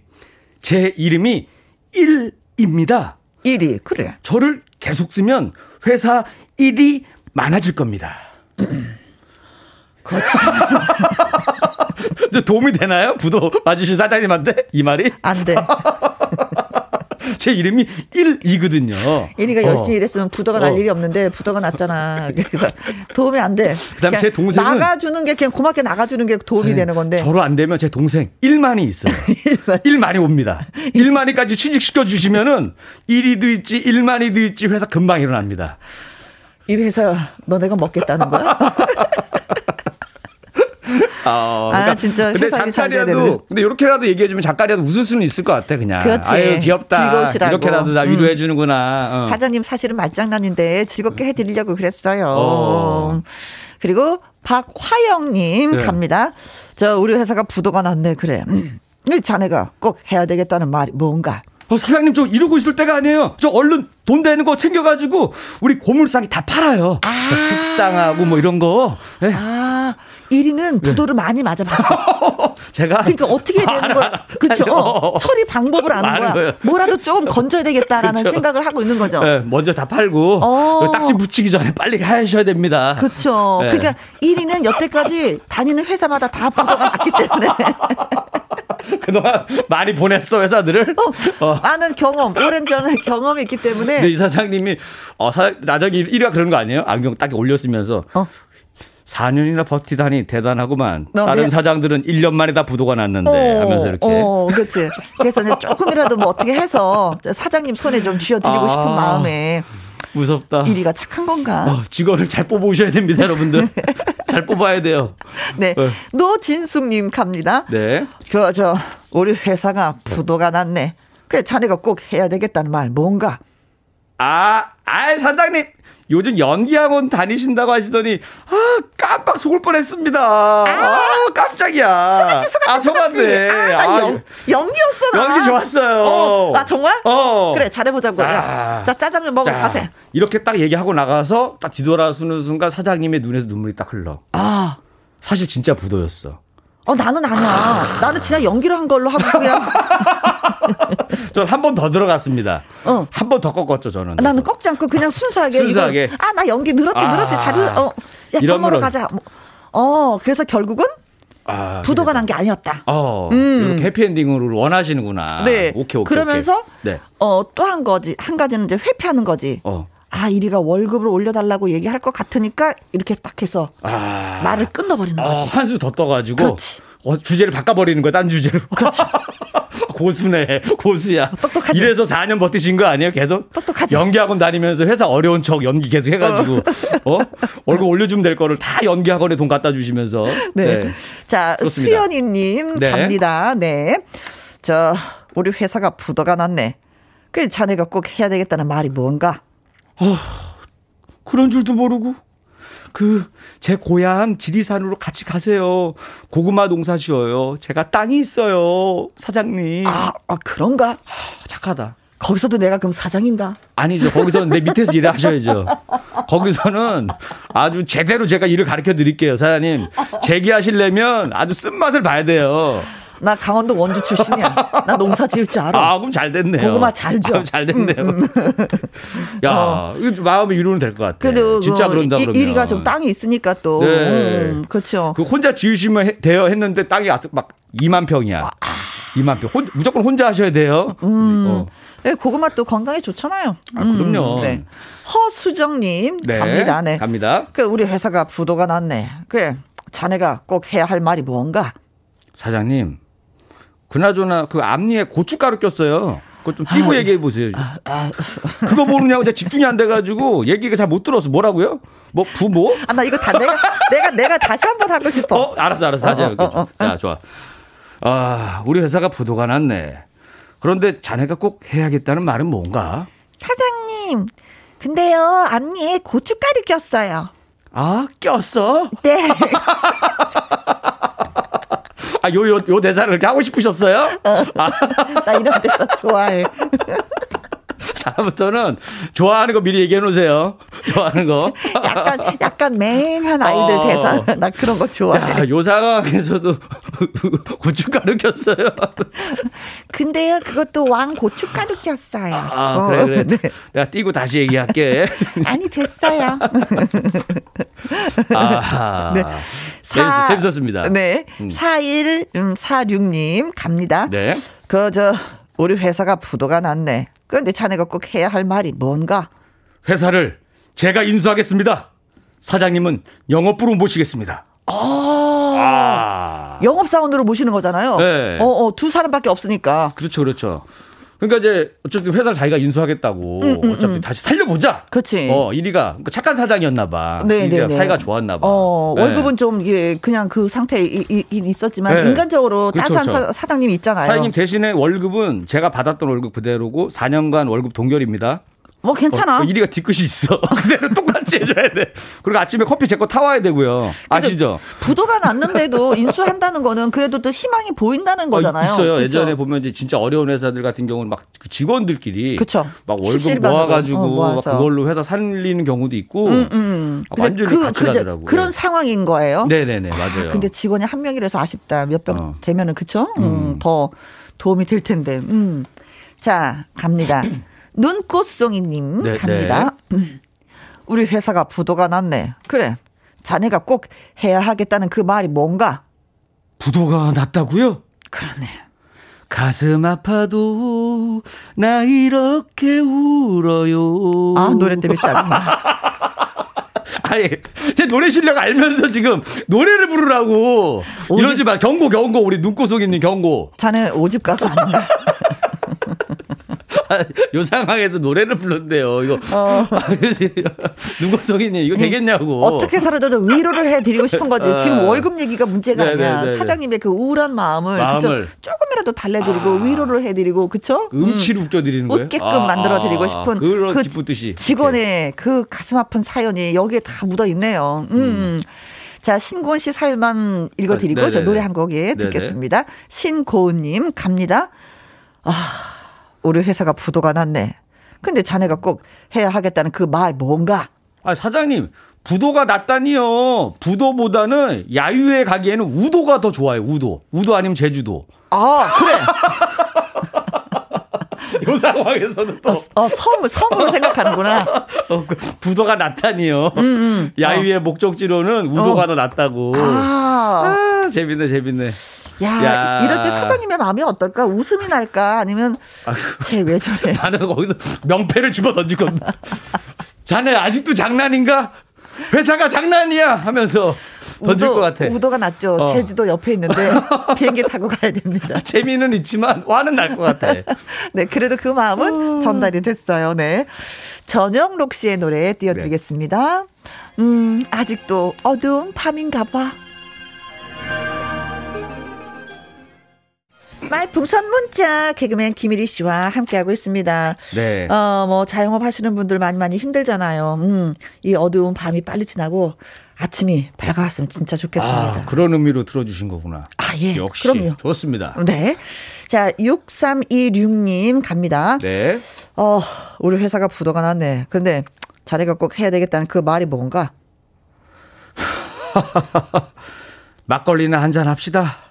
제 이름이 1입니다. 1위, 그래. 저를 계속 쓰면 회사 일이 많아질 겁니다. [CLEARS THROAT] 그렇지. [LAUGHS] 도움이 되나요? 부도 봐주신 사장님한테 이 말이? 안 돼. [LAUGHS] [LAUGHS] 제 이름이 1이거든요. 1위가 열심히 어. 일했으면 부도가 날 어. 일이 없는데 부도가 났잖아. 그래서 도움이 안 돼. 그다음 제 동생은 나가주는 게 그냥 고맙게 나가주는 게 도움이 되는 건데. 저로 안 되면 제 동생 1만이 있어요. [LAUGHS] 1만 이 옵니다. 1만이까지 취직시켜 주시면은 1위도 있지 1만이도 있지 회사 금방 일어납니다. 이 회사 너네가 먹겠다는 거야? [LAUGHS] 어, 그러니까 아 진짜 근데 작가라도 근데 이렇게라도 얘기해주면 작가라도 웃을 수는 있을 것 같아 그냥. 그렇지. 아유 귀엽다. 즐거우시라고. 이렇게라도 나 위로해 주는구나. 음. 어. 사장님 사실은 말장난인데 즐겁게 해드리려고 그랬어요. 어. 그리고 박화영님 네. 갑니다. 저 우리 회사가 부도가 났네 그래. 음. 자네가 꼭 해야 되겠다는 말이 뭔가. 어, 사장님 저 이러고 있을 때가 아니에요. 저 얼른 돈 되는 거 챙겨가지고 우리 고물상에 다 팔아요. 아. 책상하고 뭐 이런 거. 네. 아 1위는 부도를 네. 많이 맞아봤어. [LAUGHS] 제가 그러니까 어떻게 되는 걸 그렇죠. 어, 처리 방법을 아는 거야. 거예요. 뭐라도 조금 건져야 되겠다라는 그쵸. 생각을 하고 있는 거죠. 네, 먼저 다 팔고 어. 딱지 붙이기 전에 빨리 하셔야 됩니다. 그렇죠. 네. 그러니까 1위는 여태까지 다니는 회사마다 다 부도가 났기 때문에. [LAUGHS] 그동안 많이 보냈어 회사들을. 어, 어. 많은 경험, 오랜 전에 경험이 있기 때문에. 네, 이 사장님이 어, 사, 나중에 1위가 그런 거 아니에요? 안경 딱 올렸으면서. 어. 4년이나 버티다니 대단하구만. 어, 다른 네. 사장들은 1년 만에 다 부도가 났는데 어, 하면서 이렇게. 어, 그렇지. 그래서 조금이라도 뭐 어떻게 해서 사장님 손에 좀 쥐어드리고 아, 싶은 마음에. 무섭다. 1위가 착한 건가? 어, 직원을 잘 뽑으셔야 됩니다, 여러분들. [LAUGHS] 잘 뽑아야 돼요. 네. 네. 노진숙님 갑니다. 네. 그, 저, 우리 회사가 부도가 났네. 그래, 자네가 꼭 해야 되겠다는 말 뭔가? 아, 아, 사장님. 요즘 연기학원 다니신다고 하시더니 아 깜빡 속을 뻔했습니다. 아, 아 깜짝이야. 속았지 속았지 아 속았네. 아, 아, 연, 연기였어 나. 연기 좋았어요. 어, 아 정말? 어. 그래 잘해보자고. 아. 자 짜장면 먹으러 자, 가세. 이렇게 딱 얘기하고 나가서 딱 뒤돌아서는 순간 사장님의 눈에서 눈물이 딱 흘러. 아 사실 진짜 부도였어. 어, 나는 아니야. 나는 진짜 연기를 한 걸로 하고 그냥. [LAUGHS] 전 한 번 더 들어갔습니다. 어. 한 번 더 꺾었죠, 저는. 나는 꺾지 않고 그냥 순수하게. 순수하게. 아, 나 연기 늘었지, 늘었지. 잘, 어. 야, 이런 거로 가자. 뭐. 어, 그래서 결국은 아, 부도가 난 게 아니었다. 어, 음. 이렇게 해피엔딩으로 원하시는구나. 네. 오케이, 오케이. 그러면서, 오케이. 네. 어, 또 한 거지. 한 가지는 이제 회피하는 거지. 어. 아, 이리가 월급을 올려달라고 얘기할 것 같으니까 이렇게 딱 해서 아. 말을 끊어버리는 아, 거지. 어, 한수 더 떠가지고. 어, 주제를 바꿔버리는 거야, 딴 주제로. 그렇죠. [LAUGHS] 고수네, 고수야. 똑똑하지. 이래서 4년 버티신 거 아니에요, 계속? 똑똑하지. 연기학원 다니면서 회사 어려운 척 연기 계속 해가지고, 어? 어? 월급 올려주면 될 거를 다 연기학원에 돈 갖다 주시면서. 네. 네. 자, 수연이님 네. 갑니다. 네. 저, 우리 회사가 부도가 났네. 그 자네가 꼭 해야 되겠다는 말이 뭔가? 어, 그런 줄도 모르고 그, 제 고향 지리산으로 같이 가세요. 고구마 농사 지어요. 제가 땅이 있어요. 사장님. 아, 아 그런가? 아, 착하다. 거기서도 내가 그럼 사장인가? 아니죠. 거기서는 내 밑에서 일을 하셔야죠. 거기서는 아주 제대로 제가 일을 가르쳐 드릴게요. 사장님. 재기하시려면 아주 쓴맛을 봐야 돼요. 나 강원도 원주 출신이야. 나 농사 지을 줄 알아. 아, 그럼 잘 됐네요. 고구마 잘 [LAUGHS] 줘. 아, 잘 됐네요. 음, 음. [LAUGHS] 야, 어. 마음의 위로는 될 것 같아. 그래도 진짜 그 그런다 그러면. 이리가 좀 땅이 있으니까 또. 네. 음, 그렇죠. 그 혼자 지으시면 해, 돼요 했는데 땅이 막 2만 평이야. 아. 2만 평. 혼, 무조건 혼자 하셔야 돼요. 음. 어. 네, 고구마 또 건강에 좋잖아요. 아, 그럼요. 음, 네. 허수정님 네, 갑니다. 네. 갑니다. 그 우리 회사가 부도가 났네. 그 자네가 꼭 해야 할 말이 뭔가? 사장님, 그나저나 그 앞니에 고춧가루 꼈어요. 그거 좀 띄고 아, 얘기해 보세요. 아, 아, [LAUGHS] 그거 모르냐고 제가 집중이 안 돼가지고 얘기가 잘 못 들어서 뭐라고요? 뭐 부모? 아 나 이거 다 내가 내가 내가 다시 한번 하고 싶어. 어, 알았어, 알았어, 다시 해볼게. 어, 어, 어, 자, 좋아. 아, 우리 회사가 부도가 났네. 그런데 자네가 꼭 해야겠다는 말은 뭔가? 사장님, 근데요 앞니에 고춧가루 꼈어요. 아, 꼈어? 네. [LAUGHS] [LAUGHS] 아, 요, 요, 요 대사를 이렇게 하고 싶으셨어요? 어, 아. [LAUGHS] 나 이런 대사 좋아해. [LAUGHS] 다음부터는 좋아하는 거 미리 얘기해 놓으세요. 좋아하는 거. [LAUGHS] 약간, 약간 맹한 아이들 어. 대사. 나 그런 거 좋아해. 야, 요 상황에서도 고춧가루 꼈어요. 근데요, 그것도 왕 고춧가루 꼈어요. 아, 어, 그래, 그래. 네. 내가 띄고 다시 얘기할게. 아니, 됐어요. 아, 네. 사, 재밌었 습니다. 네. 음. 4146님 갑니다. 네. 그, 저, 우리 회사가 부도가 났네. 그런데 자네가 꼭 해야 할 말이 뭔가? 회사를 제가 인수하겠습니다. 사장님은 영업부로 모시겠습니다. 아, 아. 영업사원으로 모시는 거잖아요. 네. 어, 어, 두 사람밖에 없으니까. 그렇죠, 그렇죠. 그러니까 이제 어쨌든 회사를 자기가 인수하겠다고 음, 음, 어차피 음. 다시 살려보자. 그렇지. 어, 이리가 그러니까 착한 사장이었나 봐. 네, 네, 네. 사이가 좋았나 봐. 어, 네. 월급은 좀 이게 그냥 그 상태에 있었지만 네. 인간적으로 그렇죠, 따스한 그렇죠. 사, 사장님 있잖아요. 사장님 대신에 월급은 제가 받았던 월급 그대로고 4년간 월급 동결입니다. 뭐 괜찮아. 어, 이리가 뒤끝이 있어. [LAUGHS] 그대로 똑같이 해줘야 돼. 그리고 아침에 커피 제 거 타와야 되고요. 아시죠? 부도가 났는데도 [LAUGHS] 인수한다는 거는 그래도 또 희망이 보인다는 어, 거잖아요. 어, 있어요. 그쵸? 예전에 보면 이제 진짜 어려운 회사들 같은 경우는 막그 직원들끼리 그쵸. 막 월급 모아가지고 어, 그걸로 회사 살리는 경우도 있고 음, 음. 완전히 그, 같이라더라고. 그런 상황인 거예요. 네네네 맞아요. 아, 근데 직원이 한 명이라서 아쉽다. 몇병 어. 되면은 그쵸? 음, 음. 더 도움이 될 텐데. 음. 자 갑니다. [CLEARS THROAT] 눈꽃송이님 네, 갑니다. 네. 음. 우리 회사가 부도가 났네. 그래. 자네가 꼭 해야 하겠다는 그 말이 뭔가? 부도가 났다고요? 그러네. 가슴 아파도 나 이렇게 울어요. 아 노래 때문에 짜증나. [LAUGHS] 아니 제 노래 실력 알면서 지금 노래를 부르라고 오집, 이러지 마 경고 경고 우리 눈꽃송이님 경고. 자네 오집 가수 아닌가? [LAUGHS] [LAUGHS] 요 상황에서 노래를 불렀대요. 이거 어. [LAUGHS] [LAUGHS] 눈꽃송이님 이거 되겠냐고. 어떻게 살아도 위로를 해드리고 싶은 거지. 지금 어. 월급 얘기가 문제가 네네네네. 아니야. 네, 네, 네. 사장님의 그 우울한 마음을, 마음을. 조금이라도 달래드리고 아. 위로를 해드리고 그쵸? 음치를 음. 웃겨드리는 거예요. 웃게끔 아. 만들어드리고 싶은 그런 그 기쁜 뜻이. 직원의 그 가슴 아픈 사연이 여기에 다 묻어 있네요. 음. 음. 자, 신고은 씨 사연만 읽어드리고 아, 저 노래 한 곡에 듣겠습니다. 신고은님 갑니다. 아. 우리 회사가 부도가 났네. 근데 자네가 꼭 해야 하겠다는 그 말 뭔가? 아, 사장님, 부도가 났다니요. 부도보다는 야유회 가기에는 우도가 더 좋아요, 우도. 우도 아니면 제주도. 아, 그래. [LAUGHS] 이 상황에서는 또. 어, 어 섬을, 섬으로 생각하는구나. 어, 그 부도가 났다니요. 음, 음. 야유의 어. 목적지로는 우도가 어. 더 낫다고. 아. 아, 재밌네, 재밌네. 야, 야, 이럴 때 사장님의 마음이 어떨까? 웃음이 날까? 아니면 쟤왜 저래? [LAUGHS] 나는 거기서 명패를 집어 던지거든. 자네 아직도 장난인가? 회사가 장난이야 하면서 던질 우도, 것 같아. 우도가 났죠. 어. 제주도 옆에 있는데 [LAUGHS] 비행기 타고 가야 됩니다. [LAUGHS] 재미는 있지만 화는 날 것 같아. 네, 그래도 그 마음은 어. 전달이 됐어요. 네. 전영록 씨의 노래 띄워드리겠습니다. 네. 음, 아직도 어두운 밤인가 봐. 말풍선 문자 개그맨 김일희 씨와 함께하고 있습니다. 네. 어, 뭐 자영업 하시는 분들 많이 많이 힘들잖아요. 음, 이 어두운 밤이 빨리 지나고 아침이 밝아왔으면 진짜 좋겠습니다. 아, 그런 의미로 들어주신 거구나. 아, 예. 역시. 그럼요. 좋습니다. 네. 자, 6326님 갑니다. 네. 어, 우리 회사가 부도가 났네. 근데 자네가 꼭 해야 되겠다는 그 말이 뭔가? [LAUGHS] 막걸리나 한잔 합시다.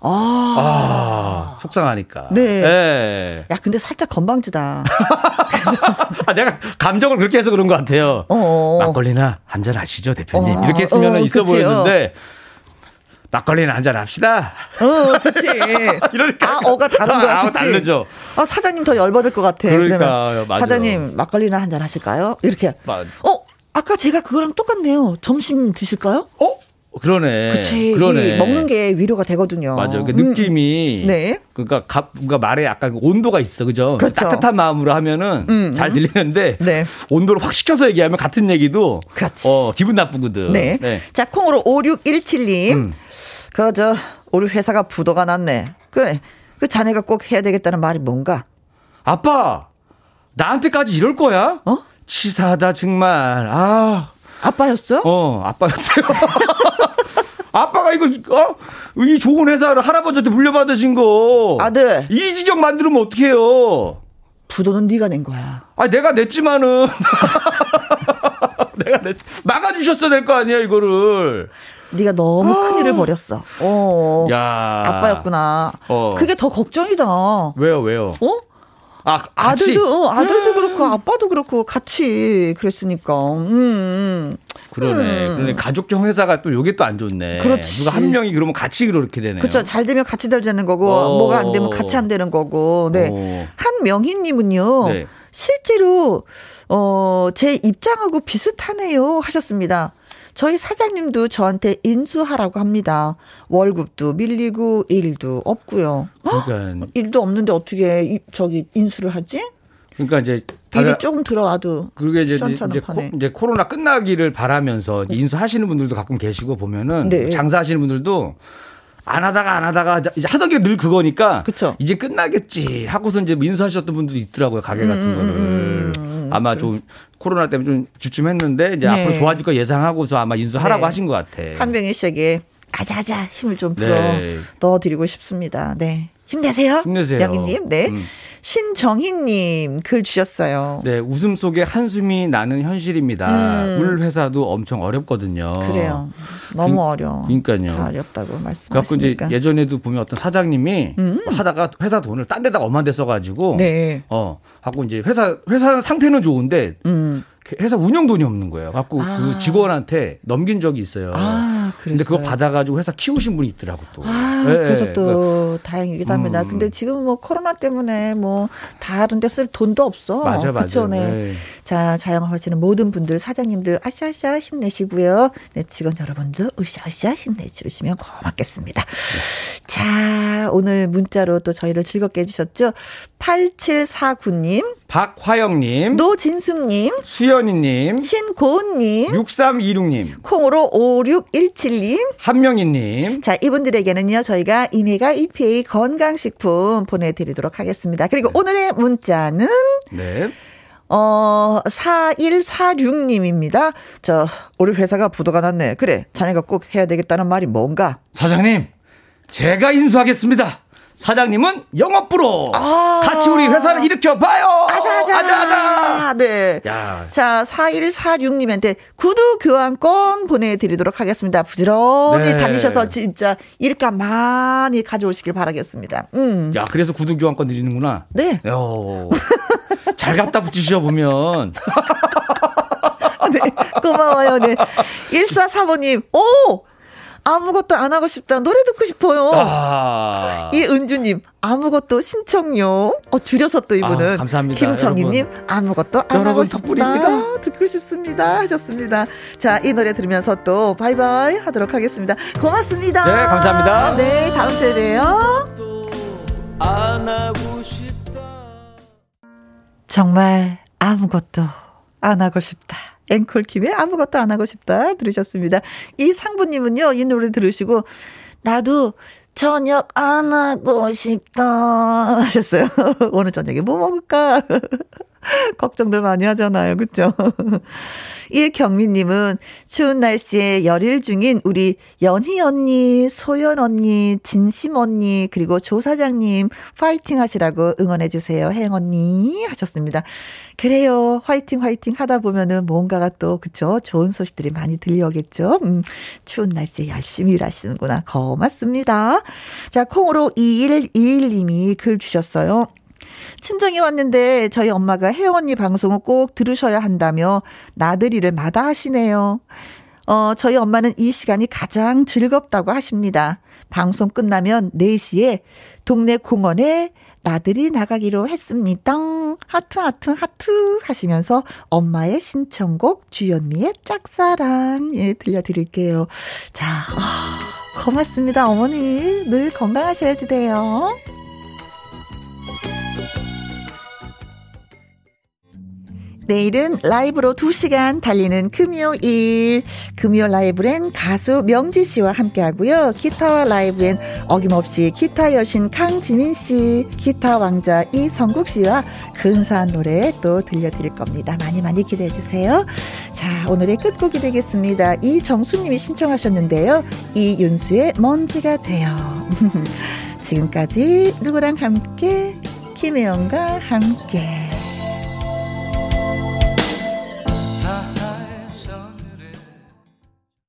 아. 아. 속상하니까. 네. 네. 야, 근데 살짝 건방지다. [LAUGHS] 아, 내가 감정을 그렇게 해서 그런 것 같아요. 어어. 막걸리나 한 잔 하시죠, 대표님. 어 이렇게 했으면 어, 있어 그치요. 보였는데. 막걸리는 한잔 합시다. 어, 그치. [LAUGHS] 이러니까. 아, 어가 다른 거야. 아, 다르죠. 아, 사장님 더 열받을 것 같아. 그러니까, 맞아. 사장님, 막걸리나 한잔 하실까요? 이렇게. 맞. 어, 아까 제가 그거랑 똑같네요. 점심 드실까요? 어? 그러네. 그치. 그러네. 먹는 게 위로가 되거든요. 맞아. 그 느낌이. 음. 네. 그러니까 가, 그러니까 말에 약간 온도가 있어. 그죠? 그렇죠. 따뜻한 마음으로 하면은 음. 잘 들리는데. 네. 온도를 확 식혀서 얘기하면 같은 얘기도. 그렇지. 어, 기분 나쁘거든. 네. 네. 자, 콩으로 5617님. 음. 그, 저, 우리 회사가 부도가 났네. 그래. 그 자네가 꼭 해야 되겠다는 말이 뭔가? 아빠! 나한테까지 이럴 거야? 어? 치사하다, 정말. 아. 아빠였어요? 어, 아빠였어요. [LAUGHS] 아빠가 이거 어? 이 좋은 회사를 할아버지한테 물려받으신 거 아들 이 지경 만들면 어떡해요 부도는 네가 낸 거야 아 내가 냈지만은 [LAUGHS] 내가 냈 막아 주셨어야 될 거 아니야 이거를 네가 너무 아. 큰 일을 벌였어 어 야. 아빠였구나 어. 그게 더 걱정이다 왜요 왜요 어? 아, 아들도, 어, 아들도 그렇고 아빠도 그렇고 같이 그랬으니까. 음. 음. 그러네. 음. 그러네. 가족형 회사가 또 요게 또 안 좋네. 그렇지. 누가 한 명이 그러면 같이 그렇게 되네요. 그렇죠. 잘 되면 같이 잘 되는 거고, 오. 뭐가 안 되면 같이 안 되는 거고. 네. 오. 한명희 님은요. 네. 실제로 어, 제 입장하고 비슷하네요 하셨습니다. 저희 사장님도 저한테 인수하라고 합니다. 월급도 밀리고 일도 없고요. 그러니까 일도 없는데 어떻게 저기 인수를 하지? 그러니까 이제 일이 조금 들어와도 그게 이제 이제, 코, 이제 코로나 끝나기를 바라면서 네. 인수하시는 분들도 가끔 계시고 보면은 네. 장사하시는 분들도 안 하다가 안 하다가 이제 하던 게 늘 그거니까 그쵸. 이제 끝나겠지 하고서 이제 인수하셨던 분들도 있더라고요 가게 같은 음, 음 거를. 음, 음. 아마 좀 코로나 때문에 좀 주춤했는데 이제 네. 앞으로 좋아질 거 예상하고서 아마 인수하라고 네. 하신 것 같아. 한병희 씨에게 아자아자 힘을 좀 불어 네. 넣어드리고 싶습니다. 네. 힘내세요. 힘내세요. 양희님. 네. 음. 신정희님 글 주셨어요. 네, 웃음 속에 한숨이 나는 현실입니다. 음. 울 회사도 엄청 어렵거든요. 그래요. 너무 그, 어려. 그러니까요. 다 어렵다고 말씀하시니까. 이제 예전에도 보면 어떤 사장님이 음. 하다가 회사 돈을 딴 데다가 엄한 데 써가지고 네. 어 하고 이제 회사 회사 상태는 좋은데 음. 회사 운영 돈이 없는 거예요. 갖고 아. 그 직원한테 넘긴 적이 있어요. 아, 근데 그거 받아가지고 회사 키우신 분이 있더라고 또. 아, 네, 그래서 또 그러니까. 다행이기도 합니다. 음. 근데 지금 뭐 코로나 때문에 뭐 다른 데 쓸 돈도 없어. 맞아, 맞아. 네. 네. 자, 자영업하시는 모든 분들, 사장님들 아샤아샤 힘내시고요. 네, 직원 여러분들 으쌰으쌰 힘내주시면 고맙겠습니다. 네. 자, 오늘 문자로 또 저희를 즐겁게 해주셨죠. 8749님, 박화영님, 노진숙님, 수연이님, 신고은님, 6326님, 콩으로 5617님, 한명희님. 자, 이분들에게는요, 저희가 이메가 EPA 건강식품 보내드리도록 하겠습니다. 그리고 네. 오늘의 문자는 네. 어, 4146님입니다. 저, 우리 회사가 부도가 났네. 그래, 자네가 꼭 해야 되겠다는 말이 뭔가? 사장님, 제가 인수하겠습니다. 사장님은 영업부로 아~ 같이 우리 회사를 일으켜봐요. 아자아자. 아자아자. 네. 야. 자, 4146님한테 구두 교환권 보내드리도록 하겠습니다. 부지런히 네. 다니셔서 진짜 일감 많이 가져오시길 바라겠습니다. 음. 야, 그래서 구두 교환권 드리는구나. 네. 잘 갖다 붙이셔 보면. [LAUGHS] 네, 고마워요. 네. 1435님, 오! 아무것도 안 하고 싶다. 노래 듣고 싶어요. 아. 이은주님, 아무것도 신청요. 어, 줄여서 또 이분은. 아, 감사합니다. 김정희님, 아무것도 안 하고 싶다. 덕분입니다. 듣고 싶습니다. 하셨습니다. 자, 이 노래 들으면서 또 바이바이 하도록 하겠습니다. 고맙습니다. 네, 감사합니다. 네, 다음 주에 봬요. 정말 아무것도 안 하고 싶다. 앵콜킴의 아무것도 안 하고 싶다 들으셨습니다. 이 상부님은요, 이 노래 들으시고, 나도 저녁 안 하고 싶다 하셨어요. [LAUGHS] 오늘 저녁에 뭐 먹을까? [LAUGHS] [LAUGHS] 걱정들 많이 하잖아요. 그쵸? [LAUGHS] 이경민님은 추운 날씨에 열일 중인 우리 연희 언니, 소연 언니, 진심 언니, 그리고 조 사장님 파이팅 하시라고 응원해주세요. 행 언니 하셨습니다. 그래요. 화이팅, 화이팅 하다 보면은 뭔가가 또, 그쵸. 좋은 소식들이 많이 들려오겠죠. 음, 추운 날씨에 열심히 일하시는구나. 고맙습니다. 자, 콩으로 2121님이 글 주셨어요. 친정에 왔는데 저희 엄마가 혜원 언니 방송을 꼭 들으셔야 한다며 나들이를 마다하시네요. 어, 저희 엄마는 이 시간이 가장 즐겁다고 하십니다. 방송 끝나면 4시에 동네 공원에 나들이 나가기로 했습니다. 하트, 하트, 하트 하시면서 엄마의 신청곡 주현미의 짝사랑, 예, 들려드릴게요. 자, 어, 고맙습니다. 어머니. 늘 건강하셔야지 돼요. 내일은 라이브로 2시간 달리는 금요일. 금요 라이브엔 가수 명지 씨와 함께 하고요. 기타와 라이브엔 어김없이 기타 여신 강지민 씨, 기타 왕자 이성국 씨와 근사한 노래 또 들려드릴 겁니다. 많이 많이 기대해 주세요. 자, 오늘의 끝곡이 되겠습니다. 이정수님이 신청하셨는데요. 이윤수의 먼지가 돼요. [LAUGHS] 지금까지 누구랑 함께? 김혜영과 함께.